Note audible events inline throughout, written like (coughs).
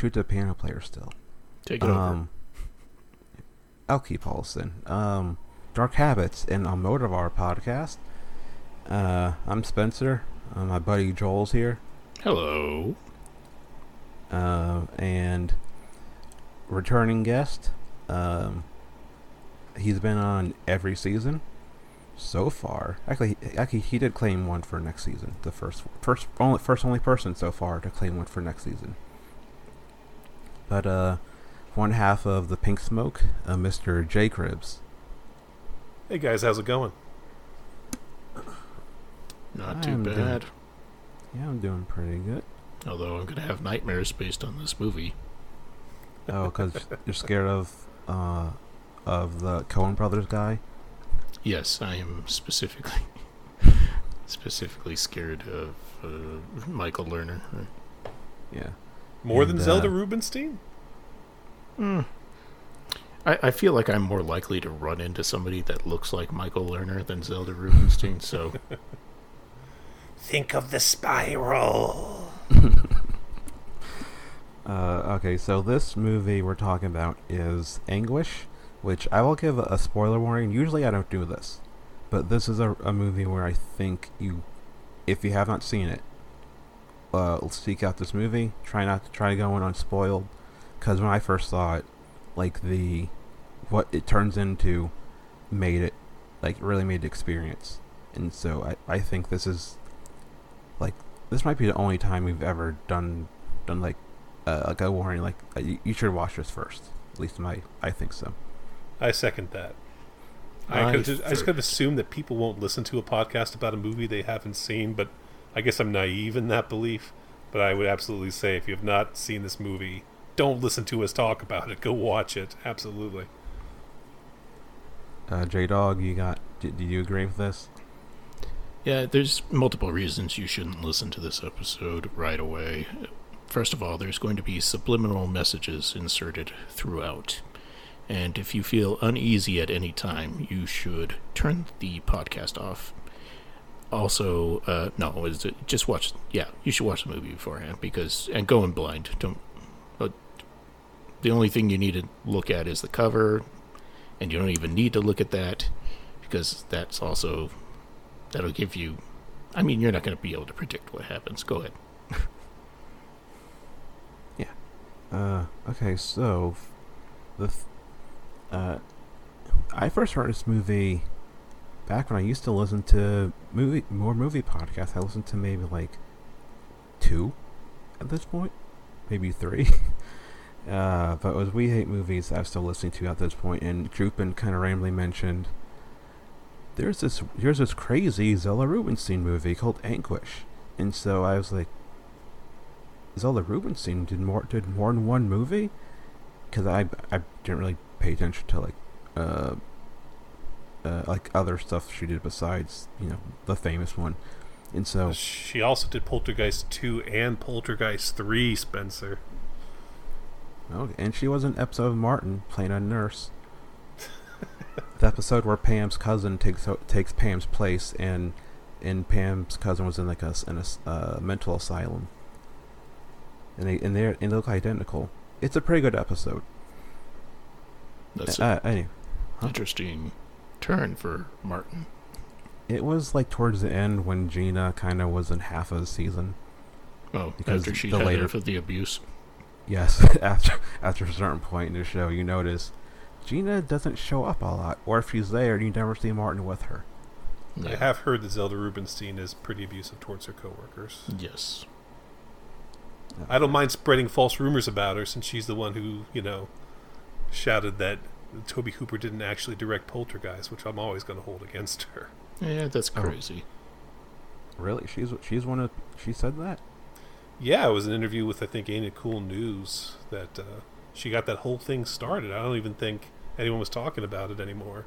shoot the piano player still. Take it over. Um, Elkie Paulson. Um, Dark Habits and a Motivar podcast. Uh, I'm Spencer. Uh, my buddy Joel's here. Hello. Uh, and returning guest. Um, he's been on every season so far. Actually, actually, he did claim one for next season. The first, first, only, first only person so far to claim one for next season. But uh, one half of the Pink Smoke, uh, Mr. J Cribbs. Hey guys, how's it going? Not too I'm doing- bad. Yeah, I'm doing pretty good. Although I'm gonna have nightmares based on this movie. Oh, because (laughs) you're scared of uh, of the Coen Brothers guy. Yes, I am specifically (laughs) specifically scared of uh, Michael Lerner. Yeah. More And, than Zelda uh, Rubinstein? Mm. I, I feel like I'm more likely to run into somebody that looks like Michael Lerner than Zelda Rubinstein. So (laughs) Think of the spiral. (laughs) Uh, okay, so this movie we're talking about is Anguish, which I will give a spoiler warning. Usually I don't do this, but this is a, a movie where I think you, if you have not seen it, uh, seek out this movie. Try not to try to go in unspoiled, because when I first saw it, like the, what it turns into, made it, like really made the experience, and so I I think this is, like this might be the only time we've ever done done like uh, like a warning, like uh, you, you should watch this first. At least my, I think so. I second that. I, I could just, I just third. could assume that people won't listen to a podcast about a movie they haven't seen, but I guess I'm naive in that belief. But I would absolutely say if you have not seen this movie, don't listen to us talk about it. Go watch it. Absolutely. Uh, J Dog, you got? Do, do you agree with this? yeah, there's multiple reasons you shouldn't listen to this episode right away. First of all, there's going to be subliminal messages inserted throughout. And if you feel uneasy at any time, you should turn the podcast off. Also, uh, no, is it, just watch. Yeah, you should watch the movie beforehand because and go in blind. Don't. But the only thing you need to look at is the cover, and you don't even need to look at that because that's also that'll give you. I mean, you're not going to be able to predict what happens. Go ahead. (laughs) Yeah. Uh, okay, so the, th- uh, I first heard this movie back when I used to listen to movie more movie podcasts. I listened to maybe like two at this point, maybe three. (laughs) uh, but was We Hate Movies I'm still listening to at this point, and Jupin kind of randomly mentioned there's this there's this crazy Zelda Rubinstein movie called Anguish, and so I was like, Zelda Rubinstein did more did more than one movie, because I I didn't really pay attention to like uh, uh like other stuff she did besides you know the famous one, and so She also did Poltergeist 2 and Poltergeist 3, Spencer. okay, and she was in an episode of Martin playing a nurse. (laughs) the episode where Pam's cousin takes o- takes Pam's place, and and Pam's cousin was in like a s- in a s- uh, mental asylum, and they and they and they look identical. It's a pretty good episode. That's Uh, anyway. an interesting turn for Martin. It was like towards the end when Gina kind of was in half of the season. Oh, Because after she the had later- enough of the abuse. Yes, (laughs) after after a certain point in the show, you notice Gina doesn't show up a lot, or if she's there, you never see Martin with her. I have heard that Zelda Rubinstein is pretty abusive towards her coworkers. Yes. I don't mind spreading false rumors about her since she's the one who, you know, shouted that Tobe Hooper didn't actually direct Poltergeist, which I'm always going to hold against her. Yeah, that's Oh. crazy. Really, she's she's one of she said that. Yeah, it was an interview with I think Ain't It Cool News that uh, she got that whole thing started. I don't even think anyone was talking about it anymore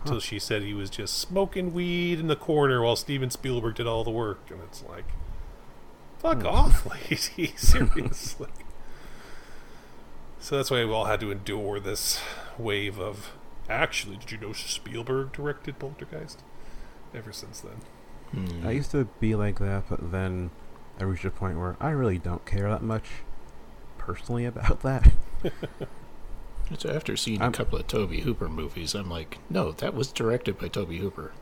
until Huh. she said he was just smoking weed in the corner while Steven Spielberg did all the work, and it's like, fuck Hmm. off, (laughs) lady, (laughs) seriously. So that's why we all had to endure this wave of. Actually, did you know Spielberg directed Poltergeist? Ever since then. Hmm. I used to be like that, but then I reached a point where I really don't care that much personally about that. (laughs) It's after seeing I'm- a couple of Tobe Hooper movies, I'm like, no, that was directed by Tobe Hooper.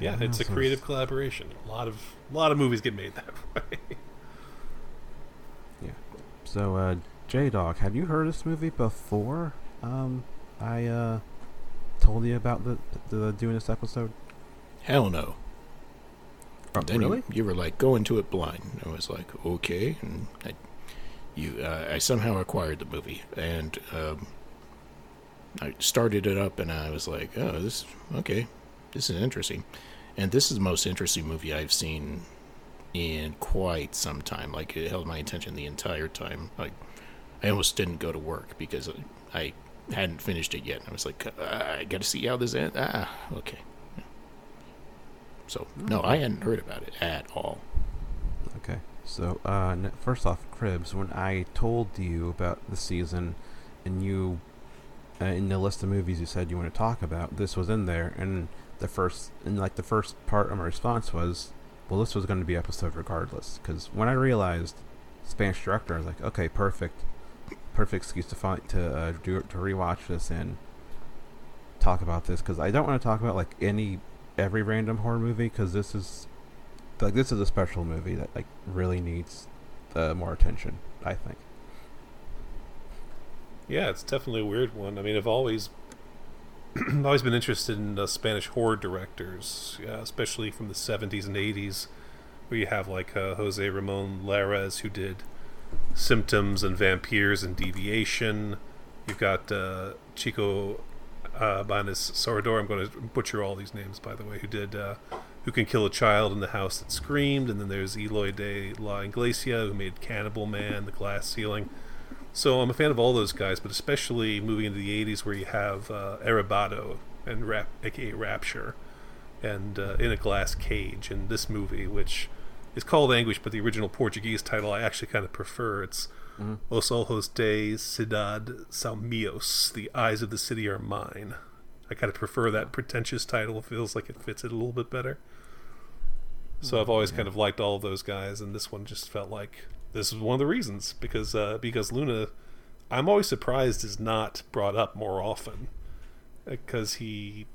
Yeah, I it's a creative collaboration. A lot of a lot of movies get made that (laughs) way. So, uh, J Dog, have you heard this movie before? Um, I uh told you about the, the doing this episode. Hell no. Then really? you, you were like, go into it blind. I was like, okay. And I, you, uh, I somehow acquired the movie. And um, I started it up and I was like, oh, this, okay, this is interesting. And this is the most interesting movie I've seen in quite some time. Like, it held my attention the entire time. Like, I almost didn't go to work because I hadn't finished it yet. I was like, uh, I got to see how this ends. Ah, okay. So, no, I hadn't heard about it at all. Okay. So, uh, first off, Cribbs, when I told you about the season, and you, uh, in the list of movies you said you want to talk about, this was in there, and the first, and like the first part of my response was, well, this was going to be episode regardless, because when I realized Spanish director, I was like, okay, perfect, perfect excuse to find to uh, do to rewatch this and talk about this, because I don't want to talk about like any every random horror movie, because this is like this is a special movie that like really needs uh, more attention. I think. Yeah, it's definitely a weird one. I mean, I've always I've always been interested in uh, Spanish horror directors, yeah, especially from the 70s and 80s, where you have like uh, Jose Ramon Larraz, who did Symptoms and Vampires and Deviation. You've got uh, Chicho uh, Ibáñez Serrador. I'm going to butcher all these names, by the way, who did uh, Who Can Kill a Child in the House That Screamed. And then there's Eloy de la Iglesia, who made Cannibal Man, The Glass Ceiling. So I'm a fan of all those guys, but especially moving into the 80s where you have uh, Arrebato and Rap, aka Rapture, and uh, In a Glass Cage in this movie, which is called Anguish, but the original Portuguese title I actually kind of prefer. It's Os Ojos de Cidade São Mios, The Eyes of the City Are Mine. I kind of prefer that pretentious title. It feels like it fits it a little bit better. So I've always kind of liked all of those guys, and this one just felt like this is one of the reasons because uh, because Luna, I'm always surprised is not brought up more often because he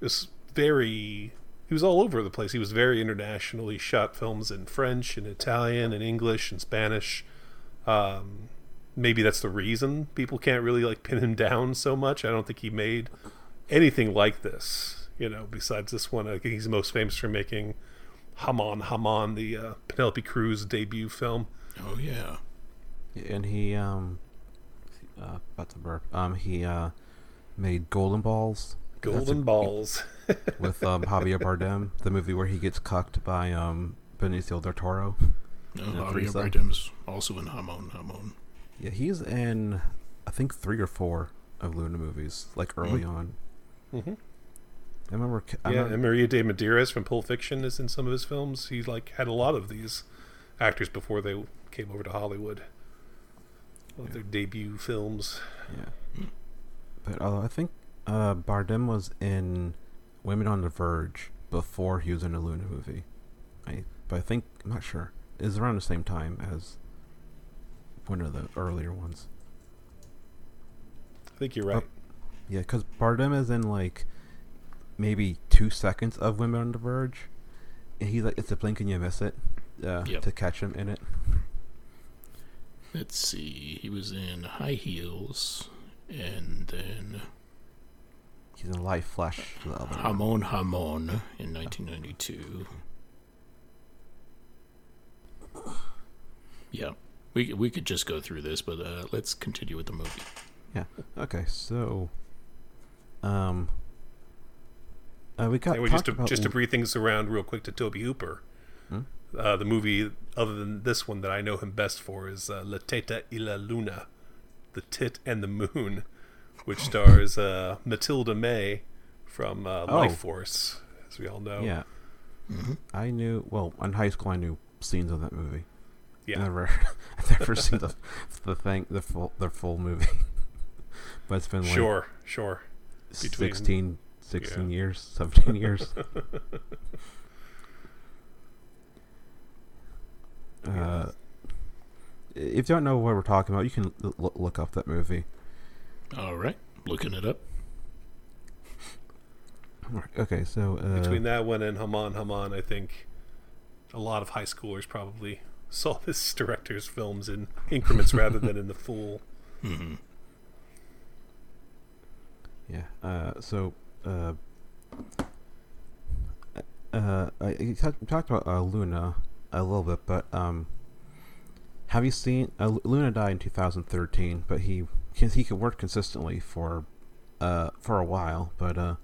was very he was all over the place. He was very international. He shot films in French and Italian and English and Spanish. Um, maybe that's the reason people can't really like pin him down so much. I don't think he made anything like this. You know, besides this one, I think he's most famous for making Jamón Jamón, the uh, Penelope Cruz debut film. Oh, yeah. And he um, uh, about to burp. Um, he uh, made Golden Balls. That's a- Golden Balls. (laughs) with um Javier Bardem, the movie where he gets cucked by um Benicio del Toro. No, Yeah, Javier threesome. Bardem's also in Jamón Jamón. Yeah, he's in I think three or four of Luna movies, like early on. hmm I remember. I Yeah, remember and Maria de Medeiros from Pulp Fiction is in some of his films. He like had a lot of these actors before they came over to Hollywood. Lot of their debut films. Yeah. But uh, I think uh, Bardem was in Women on the Verge before he was in a Luna movie. I but I think I'm not sure. It's around the same time as one of the earlier ones. I think you're right. Yeah, because Bardem is in like maybe two seconds of Women on the Verge, and he's like, it's a blink and you miss it uh, Yep. to catch him in it. Let's see. He was in High Heels and then He's in Live Flesh. The other one. Jamón Jamón in 1992. Yeah. We, we could just go through this, but uh, let's continue with the movie. Yeah. Okay, so um, uh, we got Anyway, just to about just to Lu- breathe things around real quick to Tobe Hooper. Hmm? Uh, the movie, other than this one that I know him best for, is uh, La Teta y la Luna, The Tit and the Moon, which stars uh, Matilda May from uh, Oh. Lifeforce, as we all know. Yeah, hmm I knew. Well, in high school, I knew scenes of that movie. Yeah. Never, (laughs) I've never seen the the thing, the full, the full movie. (laughs) but it's been like Sure, sure. between- 16, 16 yeah. years, 17 years. (laughs) Uh, if you don't know what we're talking about, you can l- look up that movie. All right, looking it up. Okay, so uh, Between that one and Jamón Jamón, I think a lot of high schoolers probably (laughs) saw this director's films in increments rather than in the full. (laughs) hmm Yeah. Uh, so, uh, uh, I, you talk- talked about uh, Luna a little bit, but um, have you seen uh, Luna died in 2013, but he he could work consistently for uh for a while. But uh,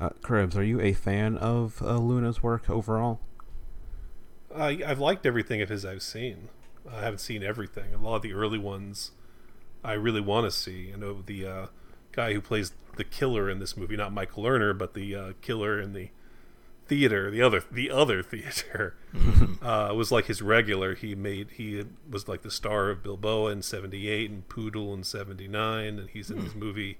uh Cribbs, are you a fan of uh, Luna's work overall? I, I've liked everything of his I've seen. I haven't seen everything. A lot of the early ones I really want to see. I know the uh, guy who plays the killer in this movie, not Michael Lerner, but the uh, killer in the theater, the other the other (laughs) theater, uh, was like his regular. He made he was like the star of Bilbao in '78 and Poodle in '79, and he's in his movie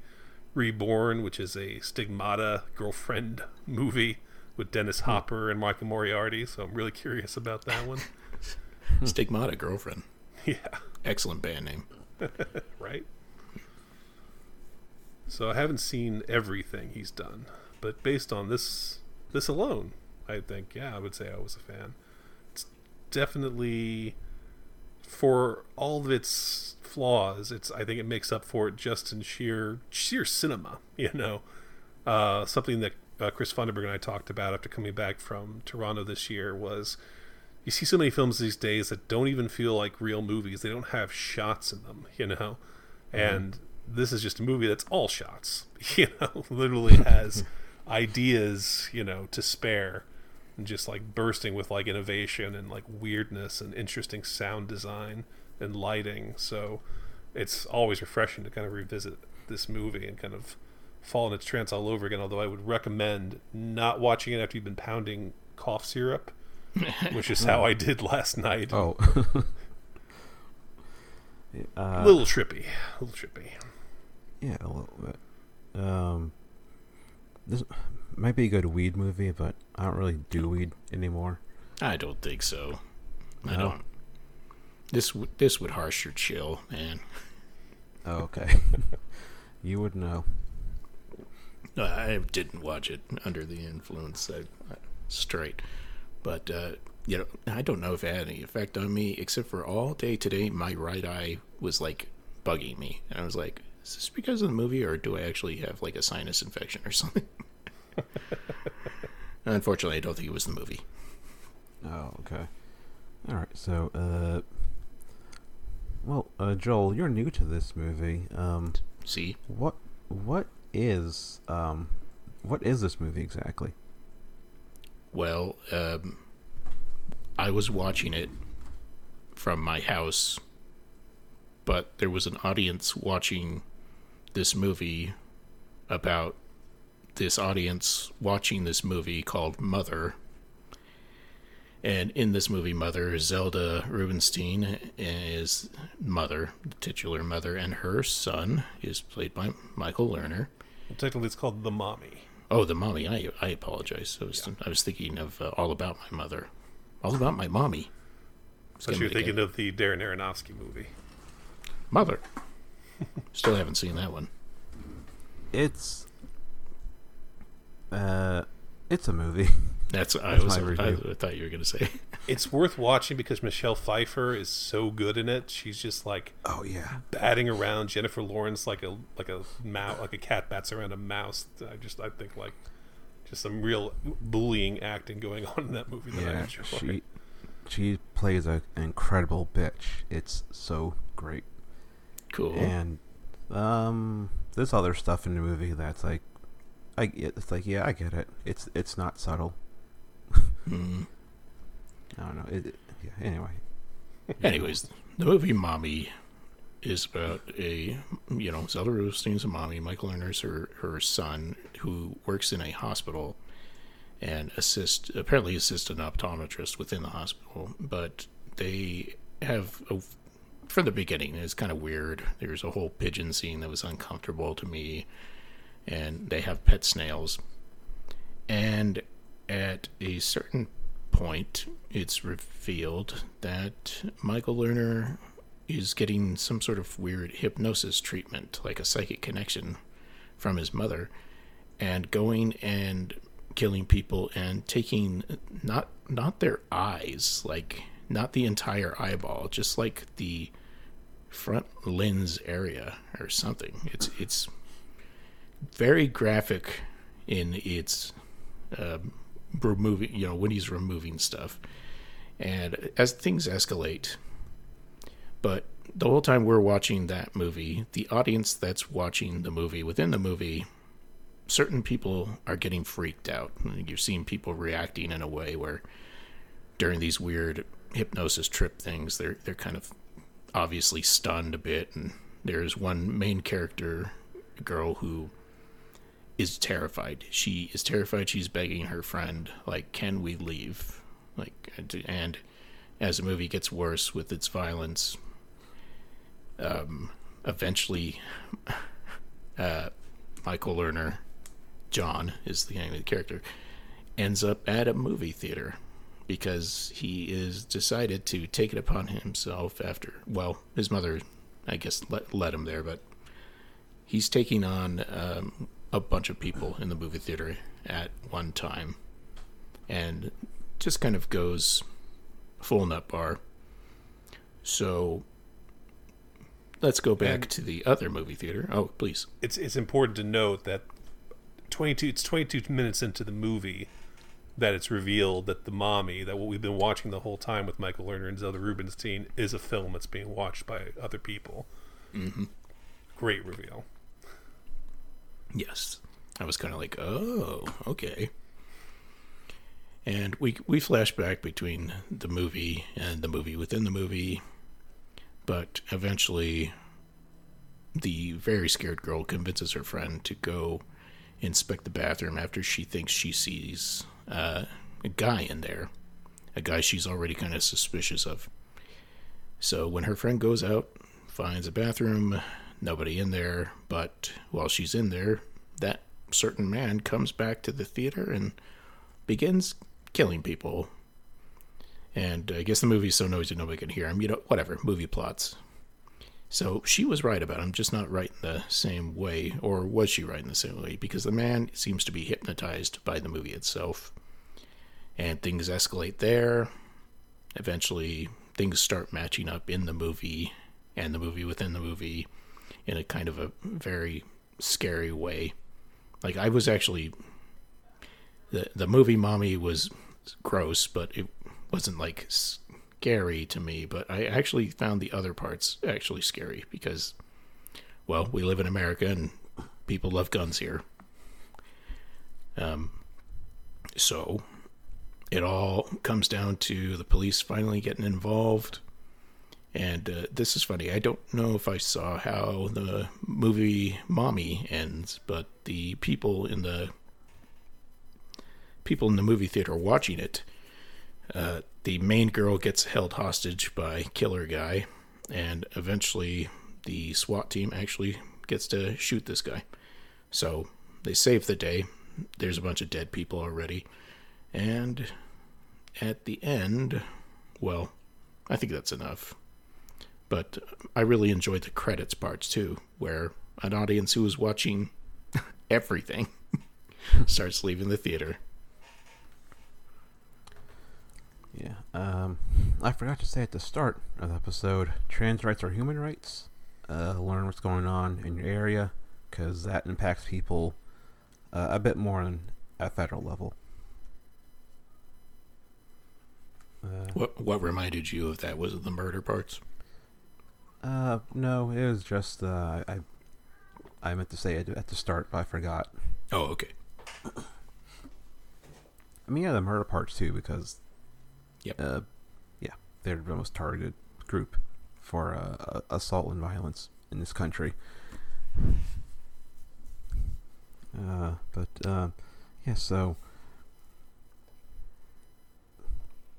Reborn, which is a stigmata girlfriend (laughs) movie with Dennis Hopper and Michael Moriarty. So I'm really curious about that one. (laughs) Stigmata girlfriend. yeah, Excellent band name. right. So I haven't seen everything he's done, but based on this this alone, I think yeah, I would say I was a fan. It's definitely for all of its flaws, it's I think it makes up for it just in sheer sheer cinema, (laughs) you know. Uh, something that uh, Chris Funderburg and I talked about after coming back from Toronto this year was you see so many films these days that don't even feel like real movies. They don't have shots in them, you know. And this is just a movie that's all shots, (laughs) you know, literally has (laughs) ideas, you know, to spare and just like bursting with like innovation and like weirdness and interesting sound design and lighting. So it's always refreshing to kind of revisit this movie and kind of fall in its trance all over again. Although I would recommend not watching it after you've been pounding cough syrup, which is how (laughs) I did last night. Oh. a (laughs) uh, little trippy, a little trippy. Yeah, a little bit. Um, this might be a good weed movie, but I don't really do weed anymore. I don't think so. I don't. This w- this would harsh your chill, man. Oh, okay. (laughs) you would know. No, I didn't watch it under the influence. I, I- straight, but uh, you know, I don't know if it had any effect on me, except for all day today, my right eye was like bugging me, and I was like, "Is this because of the movie, or do I actually have like a sinus infection or something?" (laughs) Unfortunately, I don't think it was the movie. Oh, okay. All right. So, uh, well, uh, Joel, you're new to this movie. Um, See, what what is um, what is this movie exactly? well, um, I was watching it from my house, but there was an audience watching this movie about this audience watching this movie called Mother. And in this movie, Mother, Zelda Rubinstein is mother, the titular mother, and her son is played by Michael Lerner. Technically, it's called The Mommy. Oh, the mommy. I I apologize. I was I was thinking of uh, all about my mother, all about my mommy. So you're thinking of the Darren Aronofsky movie. mother. Still haven't seen that one. It's uh, it's a movie. (laughs) That's I was my I. I thought you were gonna say. (laughs) It's worth watching because Michelle Pfeiffer is so good in it. She's just like oh yeah. batting around Jennifer Lawrence like a like a mouse like a cat bats around a mouse. I just I think like just some real bullying acting going on in that movie that I Yeah, enjoy. she she plays an incredible bitch. It's so great. Cool. And um, there's other stuff in the movie that's like, I it's like yeah, I get it. It's it's not subtle. Mm. I don't know. It, it- yeah. Anyway, Anyways, the movie Mommy is about a you know Zelda Rubinstein's a mommy. Michael Lerner's her her son who works in a hospital and assist apparently assist an optometrist within the hospital, but they have a, from the beginning it's kind of weird. There's a whole pigeon scene that was uncomfortable to me, and they have pet snails, and at a certain point, it's revealed that Michael Lerner is getting some sort of weird hypnosis treatment, like a psychic connection from his mother, and going and killing people and taking not not their eyes, like not the entire eyeball, just like the front lens area or something. It's it's very graphic in its um, removing, you know, when he's removing stuff, and as things escalate. But the whole time we're watching that movie, the audience that's watching the movie within the movie, certain people are getting freaked out. You're seeing people reacting in a way where during these weird hypnosis trip things, they're they're kind of obviously stunned a bit, and there's one main character girl who is terrified. She is terrified. She's begging her friend, like, "Can we leave?" Like, and as the movie gets worse with its violence, um, eventually, (laughs) uh, Michael Lerner, John is the name of the character, ends up at a movie theater because he is decided to take it upon himself after well his mother i guess let, let him there but he's taking on um, a bunch of people in the movie theater at one time and just kind of goes full nut bar. So let's go back And- to the other movie theater. Oh please. It's it's important to note that twenty two it's twenty two minutes into the movie that it's revealed that the mommy that what we've been watching the whole time with Michael Lerner and Zelda Rubinstein is a film that's being watched by other people. Mm-hmm. Great reveal. Yes. I was kind of like, oh, okay. And we we flash back between the movie and the movie within the movie, but eventually, the very scared girl convinces her friend to go inspect the bathroom after she thinks she sees uh, a guy in there, a guy she's already kind of suspicious of. So when her friend goes out, finds a bathroom, nobody in there, but while she's in there, that certain man comes back to the theater and begins killing people. And I guess the movie's so noisy nobody can hear him. You know, whatever, movie plots. So she was right about him, just not right in the same way. Or was she right in the same way? Because the man seems to be hypnotized by the movie itself. And things escalate there. Eventually, things start matching up in the movie and the movie within the movie in a kind of a very scary way. Like I was actually the the movie Mommy was gross, but it wasn't like scary to me, but I actually found the other parts actually scary because well, we live in America and people love guns here. Um so it all comes down to the police finally getting involved. And uh, this is funny. I don't know if I saw how the movie Mommy ends, but the people in the people in the movie theater watching it, uh, the main girl gets held hostage by killer guy, and eventually the SWAT team actually gets to shoot this guy. So they save the day. There's a bunch of dead people already, and at the end, well, I think that's enough. But I really enjoyed the credits parts too, where an audience who was watching (laughs) everything (laughs) starts leaving the theater. Yeah. Um, I forgot to say at the start of the episode, trans rights are human rights. Uh, learn what's going on in your area, because that impacts people uh, a bit more than at federal level. Uh, What what reminded you of that was it the murder parts? uh, no, it was just uh, I, I I meant to say it at the start, but I forgot. Oh, okay. I mean, yeah, the murder parts too, because Yep. uh, yeah, they're the most targeted group for uh, assault and violence in this country. Uh, but uh, yeah, so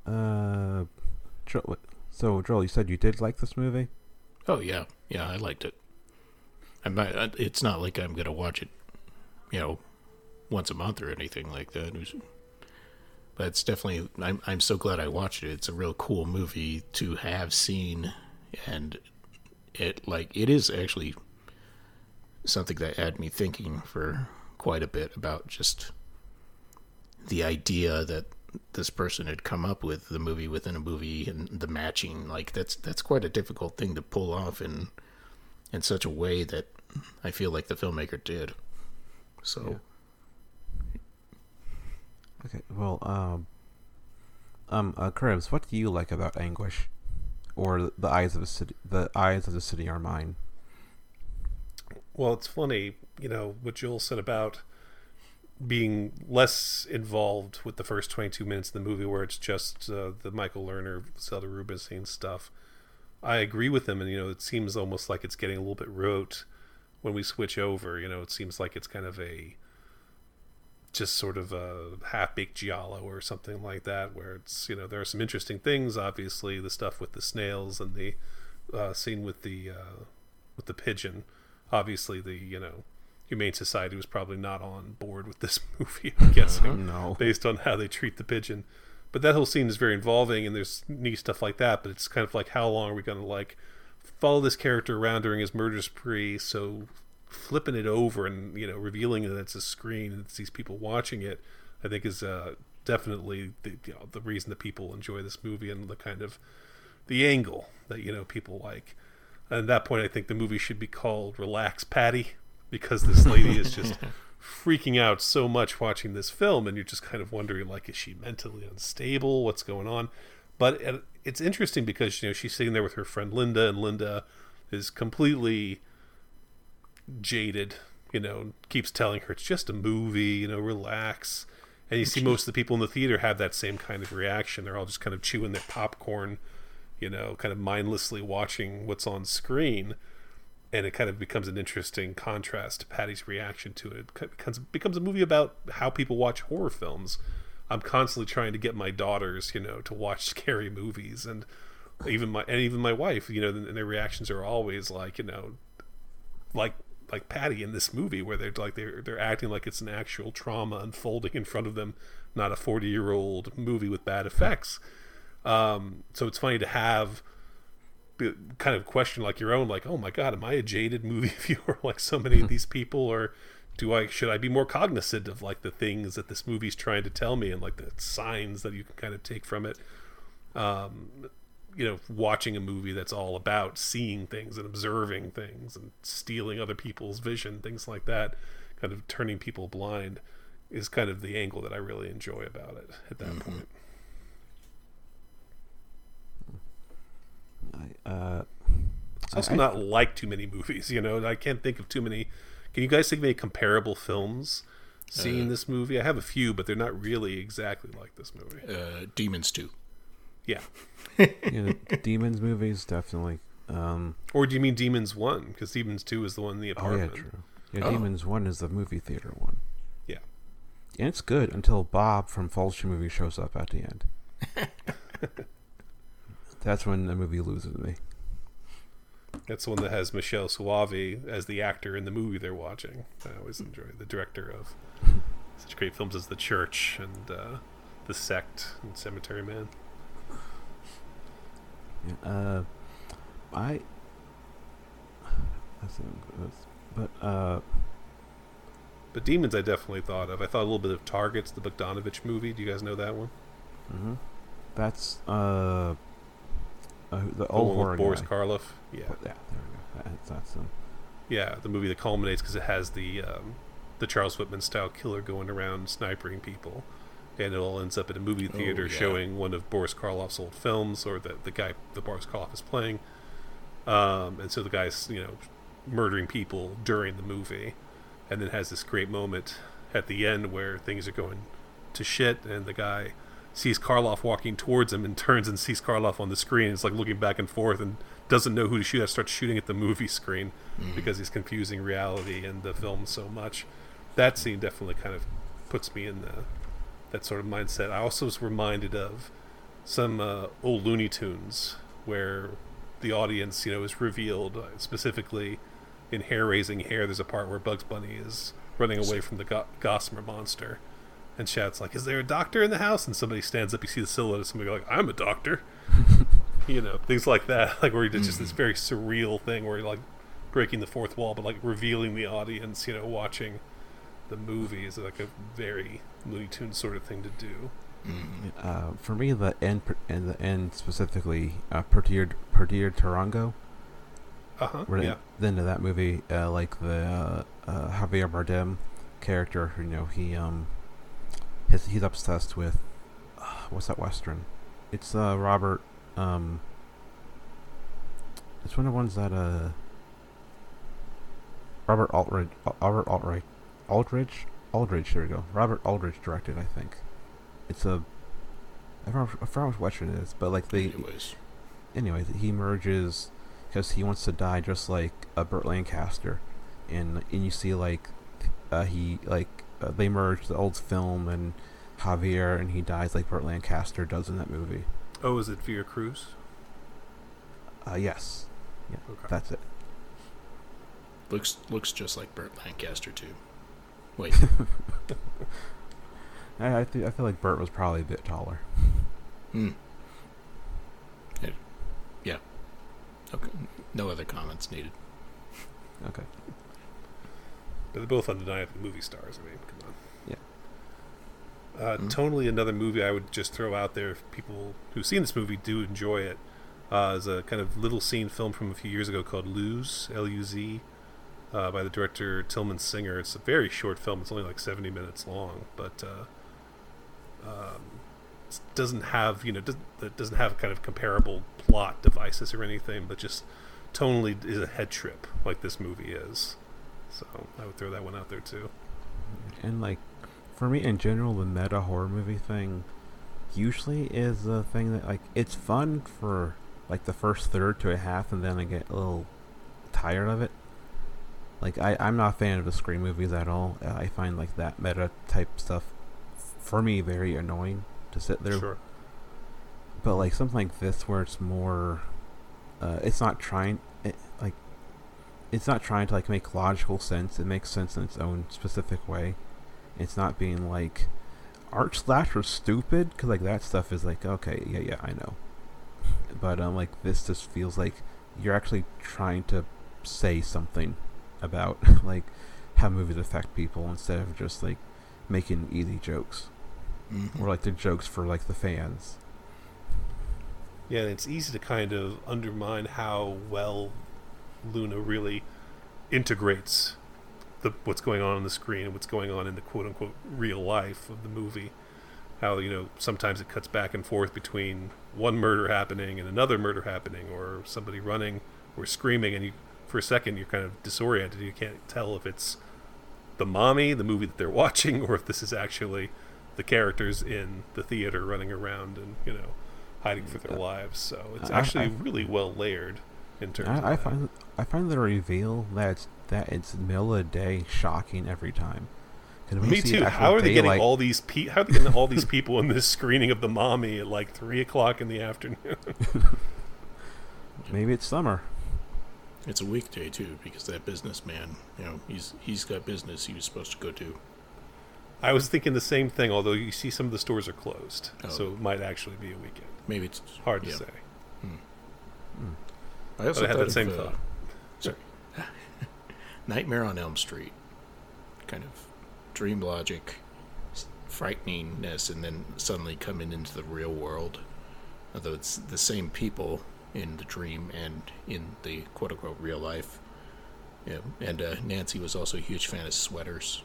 uh, Joel, so Joel, you said you did like this movie. Oh yeah, yeah, I liked it. Not, it's not like I'm gonna watch it, you know, once a month or anything like that. It was, but it's definitely I'm I'm so glad I watched it. It's a real cool movie to have seen, and it like it is actually something that had me thinking for quite a bit about just the idea that this person had come up with the movie within a movie and the matching like that's that's quite a difficult thing to pull off in in such a way that I feel like the filmmaker did. So Okay, well, um, um, uh, Cribbs, what do you like about Anguish, or the eyes of the city? The eyes of the city are mine. Well, it's funny, you know, what Joel said about being less involved with the first 22 minutes of the movie where it's just uh, the Michael Lerner, Zelda Rubinstein stuff. I agree with him, and, you know, it seems almost like it's getting a little bit rote when we switch over. You know, it seems like it's kind of a just sort of a half-baked giallo or something like that where it's you know there are some interesting things obviously the stuff with the snails and the uh, scene with the uh, with the pigeon. Obviously the you know humane society was probably not on board with this (laughs) movie i'm guessing No. based on how they treat the pigeon. But that whole scene is very involving and there's neat stuff like that but it's kind of like how long are we going to like follow this character around during his murder spree? So flipping it over and you know revealing that it's a screen and it's these people watching it i think is uh, definitely the, you know, the reason that people enjoy this movie and the kind of the angle that you know people like. And at that point i think the movie should be called relax patty because this lady is just (laughs) freaking out so much watching this film and you're just kind of wondering like is she mentally unstable? What's going on? But it's interesting because you know she's sitting there with her friend linda and linda is completely jaded you know keeps telling her it's just a movie you know relax and you see most of the people in the theater have that same kind of reaction they're all just kind of chewing their popcorn you know kind of mindlessly watching what's on screen and it kind of becomes an interesting contrast to Patty's reaction to it. It becomes becomes a movie about how people watch horror films. I'm constantly trying to get my daughters, you know, to watch (laughs) scary movies, and even my and even my wife, you know, and their reactions are always like, you know, like like Patty in this movie, where they're like they're they're acting like it's an actual trauma unfolding in front of them, not a 40 year old movie with bad effects. Um, so it's funny to have kind of question like your own like oh my god am i a jaded movie (laughs) viewer (laughs) like so many of (laughs) these people or do i should i be more cognizant of like the things that this movie's trying to tell me and like the signs that you can kind of take from it um you know watching a movie that's all about seeing things and observing things and stealing other people's vision things like that kind of turning people blind is kind of the angle that i really enjoy about it at that point I, uh, It's also I- I- not like too many movies, you know. I can't think of too many. Can you guys think of any comparable films seeing this movie? I have a few, but they're not really exactly like this movie. uh, Demons 2. Yeah. (laughs) you know, demons movies definitely. Um, Or do you mean Demons One? Because Demons Two is the one in the oh yeah, apartment. true. Yeah, Oh. Demons One is the movie theater one. Yeah. And it's good until Bob from Fulci movie shows up at the end. (laughs) That's when the movie loses me. That's the one that has Michele Soavi as the actor in the movie they're watching. I always enjoy the director of (laughs) such great films as The Church and uh, The Sect and Cemetery Man. Uh, I. I think, but uh, But Demons, I definitely thought of. I thought a little bit of Targets, the Bogdanovich movie. Do you guys know that one? Mm-hmm. that's uh, uh the The old one horror with Boris guy. Karloff. Yeah. Yeah, there we go. That's, that's um, Yeah, the movie that culminates because it has the um, the Charles Whitman style killer going around snipering people, and it all ends up at a movie Oh, theater yeah. showing one of Boris Karloff's old films, or the the guy that Boris Karloff is playing. Um, and so the guy's you know murdering people during the movie, and then has this great moment at the end where things are going to shit, and the guy sees Karloff walking towards him and turns and sees Karloff on the screen. It's like looking back and forth and doesn't know who to shoot at. Starts shooting at the movie screen because he's confusing reality and the film so much. That scene definitely kind of puts me in the that sort of mindset. I also was reminded of some uh, old Looney Tunes where the audience, you know, is revealed uh, specifically in Hair-Raising Hare. There's a part where Bugs Bunny is running away from the go- Gossamer monster, and shouts like, "Is there a doctor in the house?" And somebody stands up. You see the silhouette of somebody like, "I'm a doctor." (laughs) you know, things like that. (laughs) Like where he did just this very surreal thing where he like breaking the fourth wall, but like revealing the audience. You know, watching the movie is like a very Looney Tunes sort of thing to do. Uh, for me, the end and the end specifically, uh, Perdita Perdita Durango. Uh huh. Yeah. the end of that movie, uh, like the uh, uh, Javier Bardem character, you know, he um, his, he's obsessed with uh, what's that western? It's uh Robert um. It's one of the ones that uh. Robert Aldridge, Robert Aldrich, Aldridge, Aldridge. There we go. Robert Aldridge directed, I think. It's a. I forgot, I forgot which western it is, but like the Anyways, anyway, he merges because he wants to die just like uh, Burt Lancaster, and and you see like uh, he like uh, they merge the old film and Javier, and he dies like Burt Lancaster does in that movie. Oh, is it Vera Cruz? Uh, yes, Yeah, Okay. that's it. looks looks just like Burt Lancaster too. Wait, (laughs) I I, th- I feel like Burt was probably a bit taller. hmm. Yeah. yeah. Okay. No other comments needed. Okay. But they're both undeniably movie stars. I mean, come on. Yeah. Uh, Mhm. Tonally, another movie I would just throw out there if people who've seen this movie do enjoy it uh, is a kind of little scene film from a few years ago called Luz, L U Z, uh, by the director Tilman Singer. It's a very short film. It's only like 70 minutes long, but uh, um, doesn't have, you know, doesn't, doesn't have kind of comparable plot devices or anything, but just tonally is a head trip like this movie is. So I would throw that one out there too. And like, for me in general, the meta horror movie thing usually is a thing that like it's fun for like the first third to a half, and then I get a little tired of it. Like I, I'm not a fan of the scream movies at all. I find like that meta type stuff for me very annoying to sit there. Sure. But like something like this, where it's more, uh, it's not trying, it, like, it's not trying to like make logical sense. It makes sense in its own specific way. It's not being like, art slasher stupid because like that stuff is like okay, yeah, yeah, I know. But um, like this just feels like you're actually trying to say something about (laughs) like how movies affect people instead of just like making easy jokes Mhm. or like the jokes for like the fans. Yeah, and it's easy to kind of undermine how well Luna really integrates the what's going on on the screen and what's going on in the quote unquote real life of the movie. How you know sometimes it cuts back and forth between one murder happening and another murder happening, or somebody running or screaming, and you for a second you're kind of disoriented. You can't tell if it's the mommy, the movie that they're (laughs) watching, or if this is actually the characters in the theater running around and you know hiding for their lives. So it's I- actually I- really well layered in terms. of I, I find I find the reveal that it's, that it's middle of the day shocking every time. 'Cause when you Me too. How are they getting daylight- all these? Pe- how are they getting all these (laughs) people in this screening of the mommy at like three o'clock in the afternoon? (laughs) Maybe it's summer. It's a weekday too, because that businessman, you know, he's he's got business he was supposed to go to. I was thinking the same thing. Although you see some of the stores are closed, Oh. so it might actually be a weekend. Maybe it's Hard to yeah. say. I also But I had thought that of, same uh, thought. Sorry, (laughs) Nightmare on Elm Street, kind of dream logic, frighteningness, and then suddenly coming into the real world. Although it's the same people in the dream and in the quote unquote real life. Yeah, and uh, Nancy was also a huge fan of sweaters.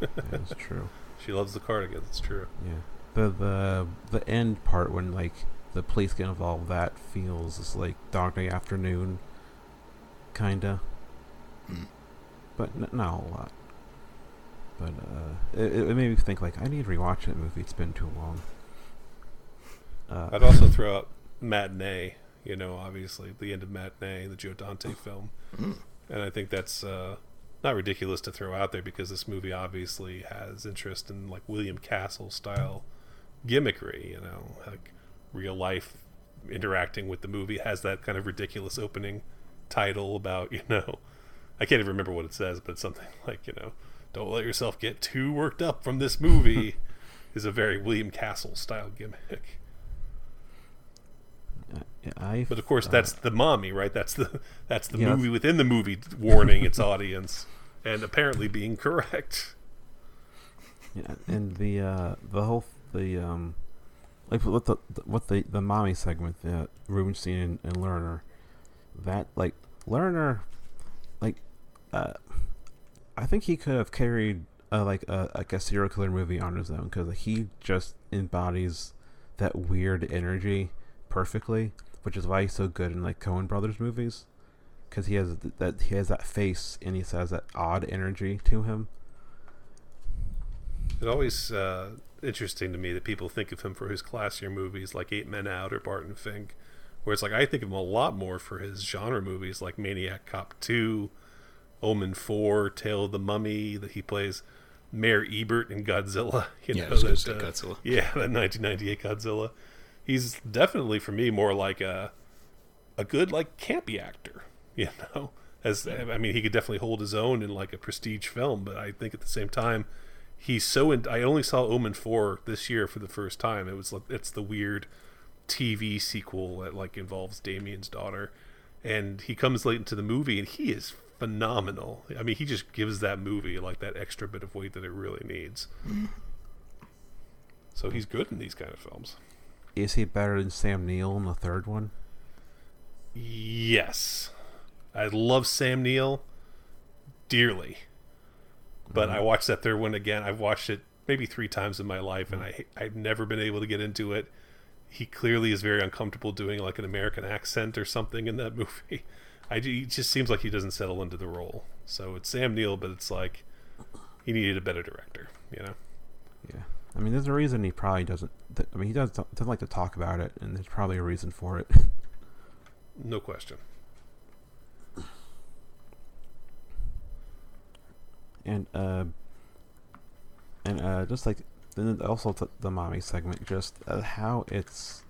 That's (laughs) true. She loves the cardigan. That's true. Yeah. The the the end part when like the police get involved, that feels is like Dog Day Afternoon, kinda. Mm. But n- not a whole lot. But uh, it, it made me think like I need to rewatch that movie. It's been too long. Uh, I'd also throw out Matinee. You know, obviously the end of Matinee, the Joe Dante film, Mm. and I think that's uh, not ridiculous to throw out there because this movie obviously has interest in like William Castle style gimmickry. You know, like real life interacting with the movie has that kind of ridiculous opening title about (laughs) you know I can't even remember what it says, but something (laughs) like you know Don't let yourself get too worked up from this movie. (laughs) is a very William Castle style gimmick. Uh, yeah, I. But of course, uh, that's the mommy, right? That's the that's the Yeah, movie within the movie warning its (laughs) audience and apparently being correct. Yeah, and the uh, the whole the um, like what the what the the mommy segment, the Rubinstein and, and Lerner, that like Lerner, like, uh, I think he could have carried uh, like a like a serial killer movie on his own because he just embodies that weird energy perfectly, which is why he's so good in like Coen Brothers movies, because he has th- that he has that face and he has that odd energy to him. It's always uh, interesting to me that people think of him for his classier movies like Eight Men Out or Barton Fink, where it's like I think of him a lot more for his genre movies like Maniac Cop 2, Omen 4, Tale of the Mummy, that he plays Mayor Ebert in Godzilla. (laughs) You Yeah, know, that, uh, Godzilla. Yeah, that 1998 Godzilla. He's definitely for me more like a a good like campy actor. (laughs) You know, as I mean, he could definitely hold his own in like a prestige film, but I think at the same time, he's so. In, I only saw Omen four this year for the first time. It was like it's the weird TV sequel that like involves Damien's daughter, and he comes late into the movie and he is phenomenal. I mean, he just gives that movie like that extra bit of weight that it really needs. Mm-hmm. So he's good in these kind of films. Is he better than Sam Neill in the third one? Yes. I love Sam Neill dearly. But mm-hmm. I watched that third one again. I've watched it maybe three times in my life, and mm. I, I've never been able to get into it. He clearly is very uncomfortable doing like an American accent or something in that (laughs) movie. I, it just seems like he doesn't settle into the role. So it's Sam Neill, but it's like he needed a better director, you know? I mean, there's a reason he probably doesn't. Th- I mean, he does doesn't like to talk about it, and there's probably a reason for it. (laughs) No question. and uh, and uh, just like then also t- the mommy segment, just uh, how it's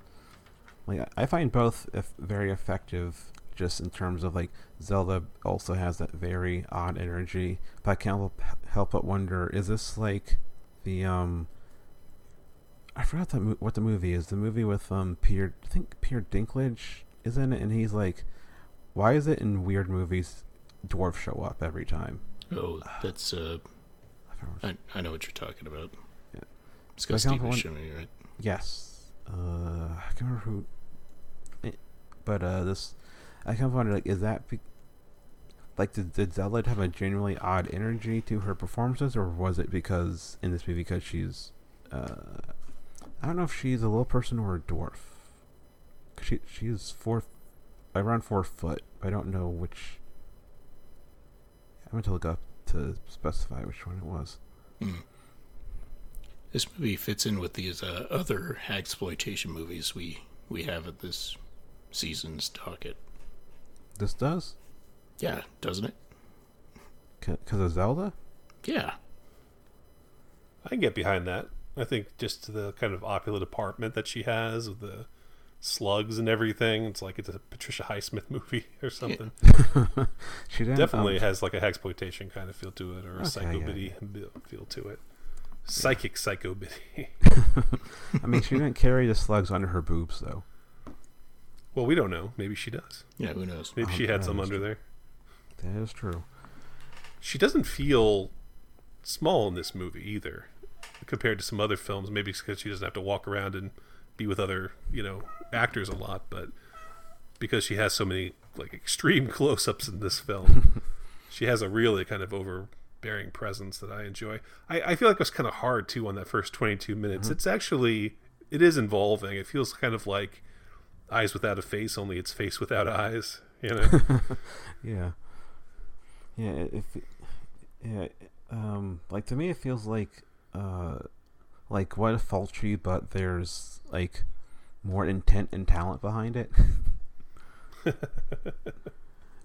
like I find both eff- very effective, just in terms of like Zelda also has that very odd energy, but I can't help, help but wonder: is this like the um? I forgot what the movie is. The movie with um Peter, I think Peter Dinklage is in it, and he's like, why is it in weird movies dwarves show up every time? Oh, that's uh, I I, I know what you're talking about. Yeah. It's got Steve Buscemi, right? Yes. Uh, I can't remember who. It, but uh, this, I kind of wonder like, is that be, like did did Zelda have a genuinely odd energy to her performances, or was it because in this movie because she's, uh, I don't know if she's a little person or a dwarf. she she's four, around four foot. I don't know which. I'm going to look up to specify which one it was. Hmm. This movie fits in with these uh, other exploitation movies we we have at this season's docket. This does Yeah, doesn't it? because of Zelda. Yeah. I can get behind that. I think just the kind of opulent apartment that she has with the slugs and everything. It's like it's a Patricia Highsmith movie (laughs) or something. (laughs) she Definitely um, has like a exploitation kind of feel to it, or a Okay, psycho yeah, bitty feel to it. Psychic psycho biddy. (laughs) I mean, she didn't carry the slugs under her boobs, though. well, we don't know. Maybe she does. Yeah, who knows? Maybe Oh, she had some under true. there. That is true. She doesn't feel small in this movie either, compared to some other films. Maybe because she doesn't have to walk around and be with other, you know, actors a lot, but because she has so many like extreme (laughs) close-ups in this film, (laughs) she has a really kind of overbearing presence that I enjoy. I, I feel like it was kind of hard too on that first 22 minutes. It's actually it is involving. It feels kind of like eyes without a face, only it's face without eyes. You know. (laughs) Yeah. Yeah. it- If yeah, um, like to me, it feels like uh, like what if Fulci, but there's like more intent and talent behind it. (laughs)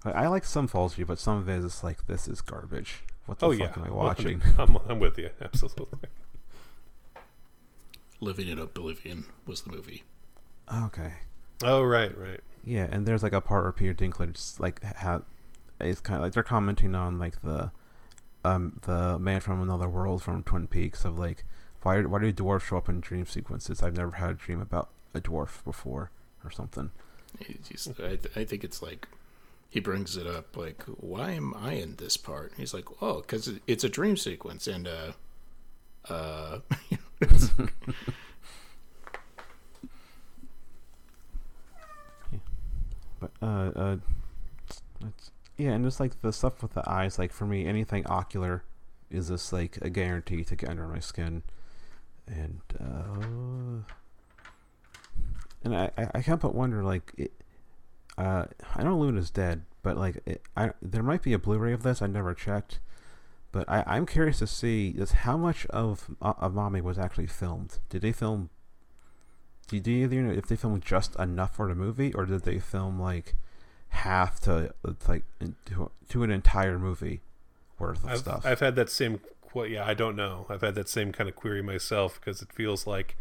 I, I like some Fulci, but some of it is like this is garbage. What the oh fuck yeah, am I watching? I'm, I'm with you (laughs) absolutely. Living in Oblivion was the movie. okay. Oh right, right. Yeah, and there's like a part where Peter Dinklage like ha- it's kind of like they're commenting on like the um the man from another world from Twin Peaks of like why why do dwarves show up in dream sequences? I've never had a dream about a dwarf before or something. He's, I, th- I think it's like he brings it up like why am I in this part? He's like oh because it's a dream sequence and uh uh. (laughs) (laughs) But uh, uh, it's, yeah, and just like the stuff with the eyes, like for me, anything ocular is just like a guarantee to get under my skin, and uh, and I I, can't but wonder like it, uh, I know Luna's dead, but like it, I there might be a Blu-ray of this I never checked, but I I'm curious to see just how much of of Mommy was actually filmed. Did they film do you either know if they filmed just enough for the movie, or did they film like half to like to, to an entire movie worth of I've, stuff? I've had that same. Well, yeah, I don't know. I've had that same kind of query myself because it feels like,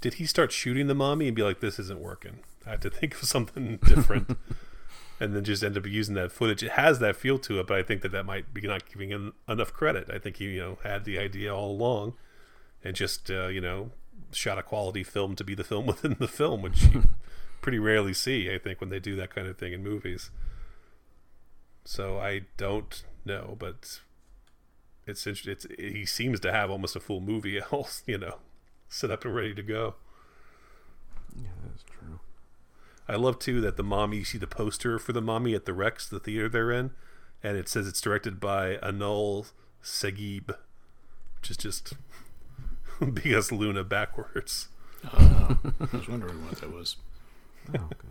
did he start shooting the mommy and be like, "This isn't working"? I had to think of (laughs) something different, (laughs) and then just end up using that footage. It has that feel to it, but I think that that might be not giving him enough credit. I think he, you know, had the idea all along, and just uh, you know shot a quality film to be the film (laughs) within the film, which you pretty rarely see, I think, when they do that kind of thing in movies. So I don't know, but it's interesting. It's he seems to have almost a full movie, (laughs) else you know, set up and ready to go. Yeah, that's true. I love too that the mommy. You see the poster for the mommy at the Rex, the theater they're in, and it says it's directed by Anul Sagib, which is just (laughs) because Luna backwards. Oh, I was wondering what that was. Oh, okay.